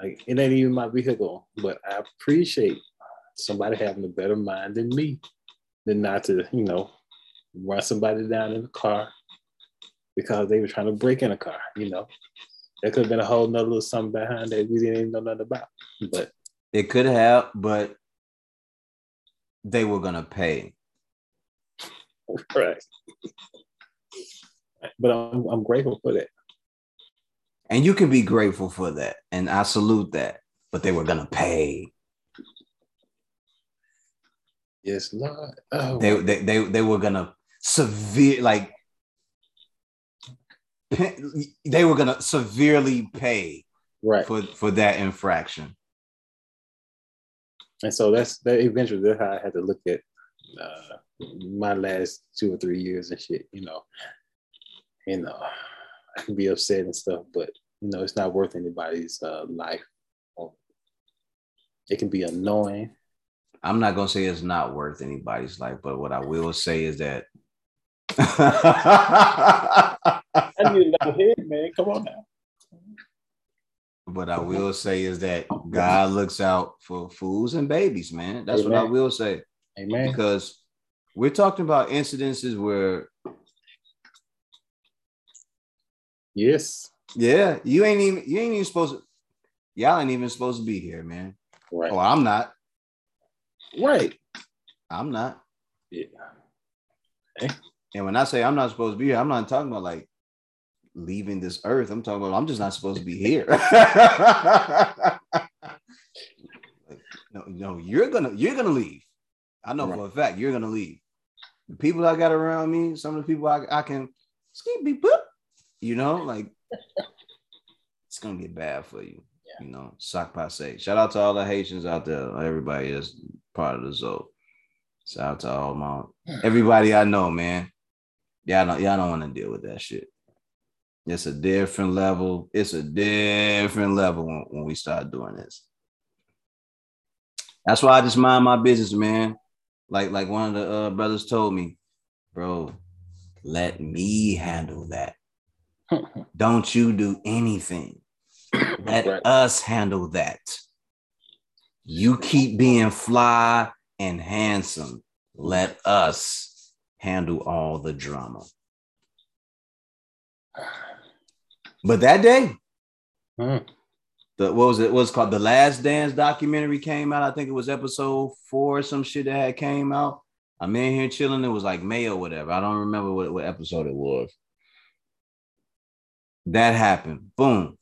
[SPEAKER 2] Like it ain't even my vehicle, but I appreciate somebody having a better mind than me, than not to, you know, run somebody down in the car because they were trying to break in a car. You know, there could have been a whole nother little something behind that we didn't even know nothing about. But
[SPEAKER 1] It could have, but they were gonna pay.
[SPEAKER 2] right. But I'm, I'm grateful for that.
[SPEAKER 1] And you can be grateful for that. And I salute that. But they were gonna pay.
[SPEAKER 2] Yes, Lord. Oh,
[SPEAKER 1] They they they, they were gonna severe like they were gonna severely pay
[SPEAKER 2] right.
[SPEAKER 1] for for that infraction.
[SPEAKER 2] And so that's that eventually that's how I had to look at uh, my last two or three years and shit, you know. You know, I can be upset and stuff, but you know, it's not worth anybody's uh, life. It can be annoying.
[SPEAKER 1] I'm not gonna say it's not worth anybody's life, but what I will say is that
[SPEAKER 2] I need a level head, man. Come on now.
[SPEAKER 1] What I will say is that God looks out for fools and babies, man. That's what I will say.
[SPEAKER 2] Amen.
[SPEAKER 1] Because we're talking about incidences where,
[SPEAKER 2] Yes.
[SPEAKER 1] yeah, you ain't even you ain't even supposed to, y'all ain't even supposed to be here, man.
[SPEAKER 2] Right.
[SPEAKER 1] Oh, I'm not.
[SPEAKER 2] Right.
[SPEAKER 1] I'm not.
[SPEAKER 2] Yeah.
[SPEAKER 1] And when I say I'm not supposed to be here, I'm not talking about like leaving this earth. I'm talking about I'm just not supposed to be here. No, no, you're gonna you're gonna leave. I know for a fact you're gonna leave. The people I got around me, some of the people I, I can skip be put, you know, like it's gonna get bad for you. You know, sock passe. Shout out to all the Haitians out there. Everybody is part of the Zoe. Shout out to all my hmm. everybody I know, man. Y'all don't y'all don't want to deal with that shit. It's a different level. It's a different level when, when we start doing this. That's why I just mind my business, man. Like like one of the uh, brothers told me, bro, let me handle that. Don't you do anything. Let
[SPEAKER 2] Right.
[SPEAKER 1] us handle that. You keep being fly and handsome. Let us handle all the drama. But that day,
[SPEAKER 2] Hmm.
[SPEAKER 1] the what was it? What's called the Last Dance documentary came out. I think it was episode four or some shit that had came out. I'm in here chilling. It was like May or whatever. I don't remember what, what episode it was. That happened. Boom.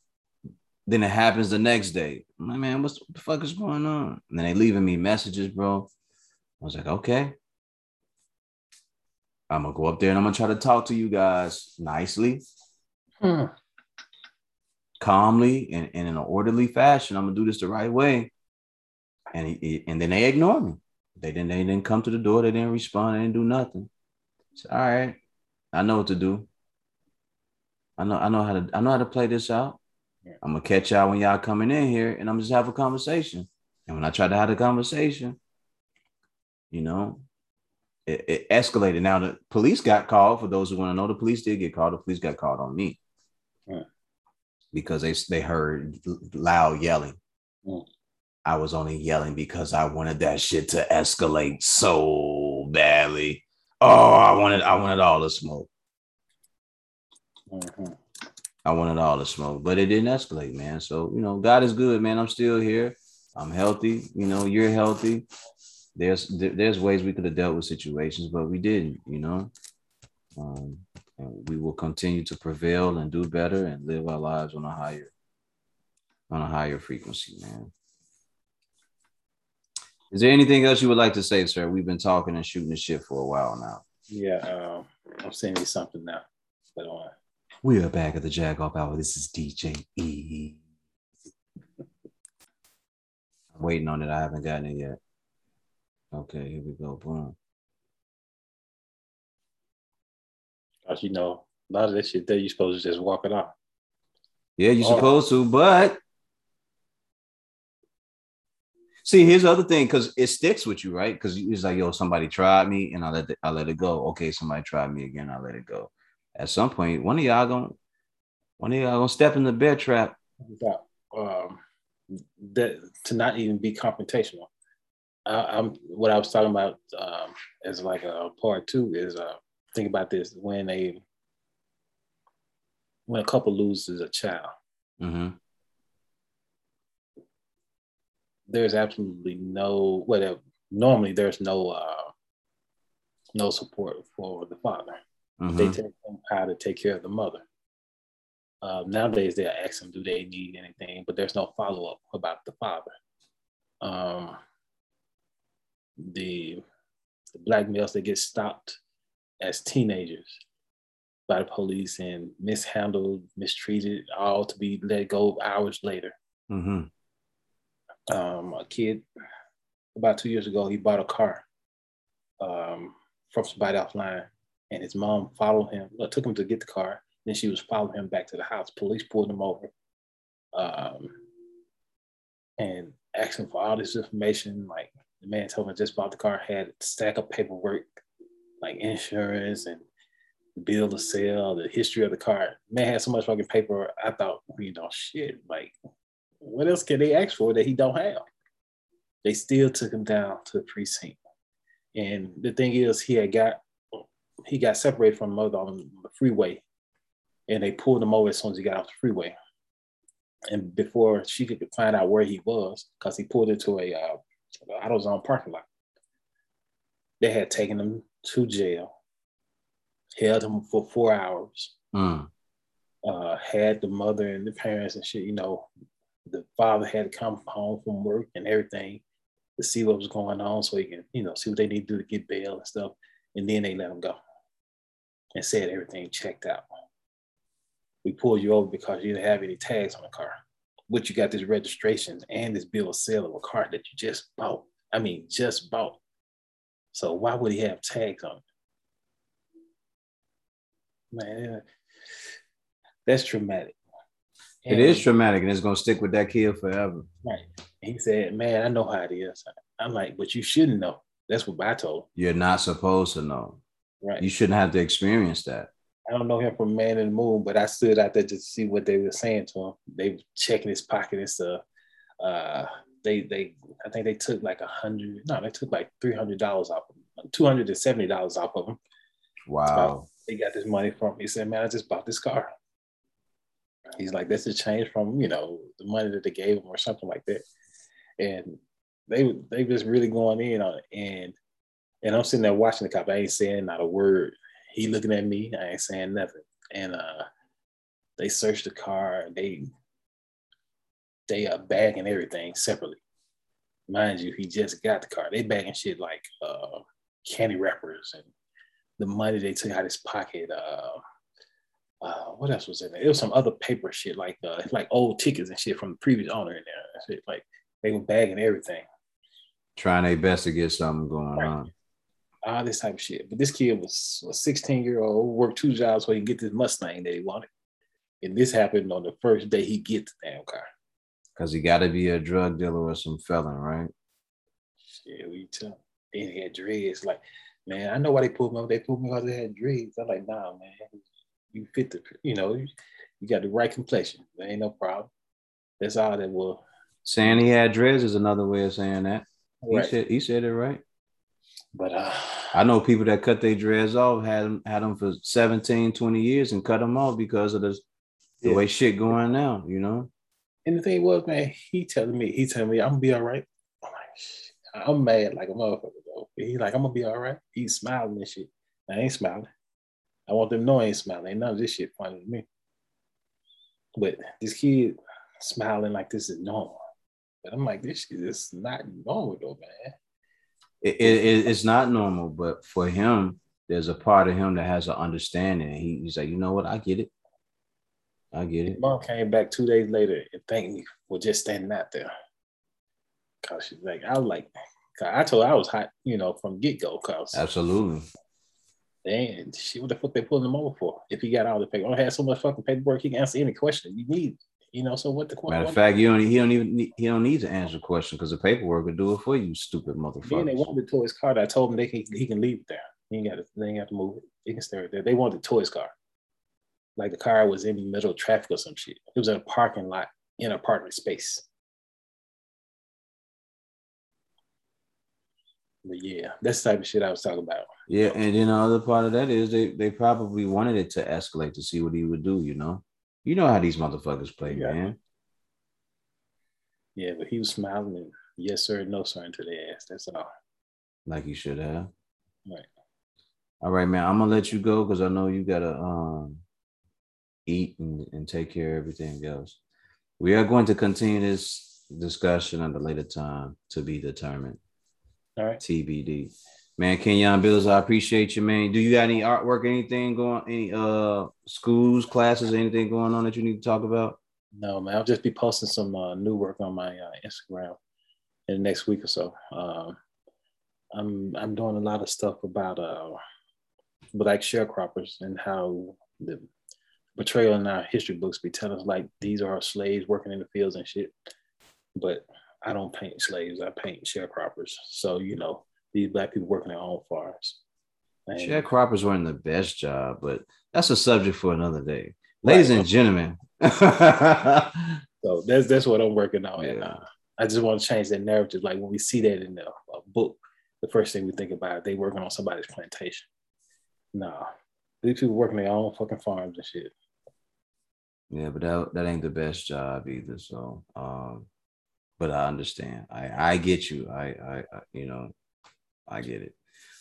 [SPEAKER 1] Then it happens the next day. I'm like, man, what's, what the fuck is going on? And then they leaving me messages, bro. I was like, okay. I'm gonna go up there and I'm gonna try to talk to you guys nicely
[SPEAKER 2] Hmm.
[SPEAKER 1] calmly and, and in an orderly fashion. I'm gonna do this the right way. And he, and then they ignore me. They didn't they didn't come to the door. They didn't respond. They didn't do nothing. Said, All right, I know what to do. I know I know how to I know how to play this out.
[SPEAKER 2] Yeah.
[SPEAKER 1] I'm gonna catch y'all when y'all coming in here, and I'm just have a conversation. And when I try to have a conversation, you know, it, it escalated. Now the police got called. For those who want to know, the police did get called. The police got called on me
[SPEAKER 2] Yeah.
[SPEAKER 1] because they they heard loud yelling.
[SPEAKER 2] Yeah.
[SPEAKER 1] I was only yelling because I wanted that shit to escalate so badly. Oh, I wanted I wanted all the smoke.
[SPEAKER 2] Mhm.
[SPEAKER 1] I wanted all the smoke, but it didn't escalate, man. So you know, God is good, man. I'm still here. I'm healthy. You know, you're healthy. There's there's ways we could have dealt with situations, but we didn't. You know, um, and we will continue to prevail and do better and live our lives on a higher on a higher frequency, man. Is there anything else you would like to say, sir? We've been talking and shooting the shit for a while now.
[SPEAKER 2] Yeah, um, I'm sending you something now. But uh,
[SPEAKER 1] We are back at the Jack Off Hour. This is DJ E. I'm waiting on it. I haven't gotten it yet. Okay, here we go. Boom.
[SPEAKER 2] cause you know, a lot of that shit there, you're supposed to just walk it off.
[SPEAKER 1] Yeah, you're
[SPEAKER 2] Oh.
[SPEAKER 1] supposed to, but see, here's the other thing, because it sticks with you, right? Because it's like, yo, somebody tried me, and I let it, I let it go. Okay, somebody tried me again, I let it go. At some point, one of y'all gonna one of y'all gonna step in the bear trap.
[SPEAKER 2] Um, that to not even be confrontational. I, I'm what I was talking about um, as like a part two is uh, think about this when a when a couple loses a child,
[SPEAKER 1] hmm
[SPEAKER 2] there's absolutely no whatever. Normally, there's no uh, no support for the father.
[SPEAKER 1] hmm
[SPEAKER 2] They take them how to take care of the mother. Uh, nowadays, they'll ask them, do they need anything? But there's no follow up about the father. Um, the, the black males that get stopped as teenagers by the police and mishandled, mistreated, all to be let go hours later.
[SPEAKER 1] hmm
[SPEAKER 2] Um, a kid about two years ago, he bought a car um, from somebody offline, and his mom followed him. Well, took him to get the car. Then she was following him back to the house. Police pulled him over, um, and asked him for all this information. Like the man told me just bought the car, had a stack of paperwork, like insurance and bill of sale, the history of the car. Man had so much fucking paper. I thought, you know, shit. Like, what else can they ask for that he don't have? They still took him down to the precinct. And the thing is, he had got he got separated from mother on the freeway, and they pulled him over as soon as he got off the freeway. And before she could find out where he was, because he pulled into a uh, AutoZone parking lot, they had taken him to jail, held him for four hours,
[SPEAKER 1] Mm.
[SPEAKER 2] uh, had the mother and the parents and shit, you know, the father had to come home from work and everything to see what was going on so he can, you know, see what they need to do to get bail and stuff. And then they let him go and said everything checked out. We pulled you over because you didn't have any tags on the car, but you got this registration and this bill of sale of a car that you just bought. I mean, just bought. So why would he have tags on it? Man, that's traumatic.
[SPEAKER 1] It is traumatic, and it's gonna stick with that kid forever.
[SPEAKER 2] Right. He said, Man, I know how it is. I'm like, But you shouldn't know. That's what I told him.
[SPEAKER 1] You're not supposed to know.
[SPEAKER 2] Right.
[SPEAKER 1] You shouldn't have to experience that.
[SPEAKER 2] I don't know him from Man in the Moon, but I stood out there just to see what they were saying to him. They were checking his pocket and stuff. Uh, they they I think they took like a hundred, no, they took like three hundred dollars off of him, two hundred and seventy dollars off of him.
[SPEAKER 1] Wow.
[SPEAKER 2] They got this money from me. He said, Man, I just bought this car. He's like, That's a change from, you know, the money that they gave him or something like that. And they they just really going in on it. And and I'm sitting there watching the cop. I ain't saying not a word. He looking at me. I ain't saying nothing. And uh, they searched the car. They they are bagging everything separately. Mind you, he just got the car. They bagging shit like uh, candy wrappers and the money they took out his pocket. Uh, uh, what else was in there? It was some other paper shit like uh, like old tickets and shit from the previous owner in there. Shit, like they were bagging everything.
[SPEAKER 1] Trying their best to get something going
[SPEAKER 2] Right.
[SPEAKER 1] on.
[SPEAKER 2] All this type of shit. But this kid was a 16 year old, worked two jobs so he could get this Mustang that he wanted. And this happened on the first day he gets the damn car.
[SPEAKER 1] Because he got to be a drug dealer or some felon, right?
[SPEAKER 2] Shit, we tell. Then he had dreads. Like, man, I know why they pulled me. Up. They pulled me because they had dreads. I'm like, nah, man, you fit the, you know, you, you got the right complexion. There ain't no problem. That's all that will.
[SPEAKER 1] Saying he had dreads is another way of saying that. Right. He said he said it right.
[SPEAKER 2] But uh,
[SPEAKER 1] I know people that cut their dreads off, had had them for 17, 20 years and cut them off because of the, the yeah. way shit going now, you know?
[SPEAKER 2] And the thing was, man, he telling me, he telling me, I'm gonna be all right. I'm like, I'm mad like a motherfucker, though. He like, I'm gonna be all right. He's smiling and shit. I ain't smiling. I want them to know I ain't smiling. Ain't none of this shit funny to me. But this kid smiling like this is normal. But I'm like, this shit is not normal though, man.
[SPEAKER 1] It, it, it's not normal, but for him, there's a part of him that has an understanding. He, he's like, you know what? I get it. I get it.
[SPEAKER 2] Mom came back two days later and thanked me for just standing out there. Cause she's like, I was like, I told her I was hot, you know, from get go. Cause
[SPEAKER 1] absolutely.
[SPEAKER 2] And she, what the fuck they pulling him over for? If he got all the paper, I had so much fucking paperwork, he can answer any question you need. You know, so what the
[SPEAKER 1] matter of fact, you don't he don't even need, he don't need to answer a question because the paperwork will do it for you, stupid motherfucker.
[SPEAKER 2] Then they wanted the toys car. I told him they can he can leave it there. He ain't got to they ain't got to move it. He can stay right there. They wanted the toys car. Like the car was in the middle of traffic or some shit. It was in a parking lot in a apartment space. But yeah, that's the type of shit I was talking about.
[SPEAKER 1] Yeah, and then the other part of that is they they probably wanted it to escalate to see what he would do, you know. You know how these motherfuckers play, yeah. man.
[SPEAKER 2] Yeah, but he was smiling and yes sir, no sir into the ass. That's all.
[SPEAKER 1] Like you should have.
[SPEAKER 2] Right.
[SPEAKER 1] All right, man. I'm gonna let you go because I know you gotta um eat and, and take care of everything else. We are going to continue this discussion at a later time to be determined.
[SPEAKER 2] All right.
[SPEAKER 1] TBD. Man, Kenyon Billups, I appreciate you, man. Do you got any artwork, anything going, any uh schools, classes, anything going on that you need to talk about?
[SPEAKER 2] No, man. I'll just be posting some uh, new work on my uh, Instagram in the next week or so. Um, I'm I'm doing a lot of stuff about uh black sharecroppers and how the portrayal in our history books be telling us like these are our slaves working in the fields and shit. But I don't paint slaves. I paint sharecroppers. So you know these black people working their own farms.
[SPEAKER 1] And Sharecroppers weren't the best job, but that's a subject for another day. Ladies right. and gentlemen.
[SPEAKER 2] so that's that's what I'm working on. Yeah. And, uh, I just want to change that narrative. Like when we see that in the book, the first thing we think about they working on somebody's plantation. Nah, these people working their own fucking farms and shit.
[SPEAKER 1] Yeah, but that that ain't the best job either. So, um, but I understand. I I get you. I I, I you know I get it.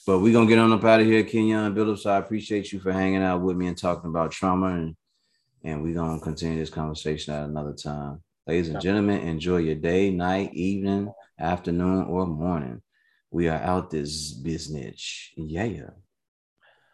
[SPEAKER 1] But we're gonna get on up out of here, Kenyon Billups. So I appreciate you for hanging out with me and talking about trauma and and we're gonna continue this conversation at another time. Ladies and gentlemen, enjoy your day, night, evening, afternoon, or morning. We are out this business. Yeah.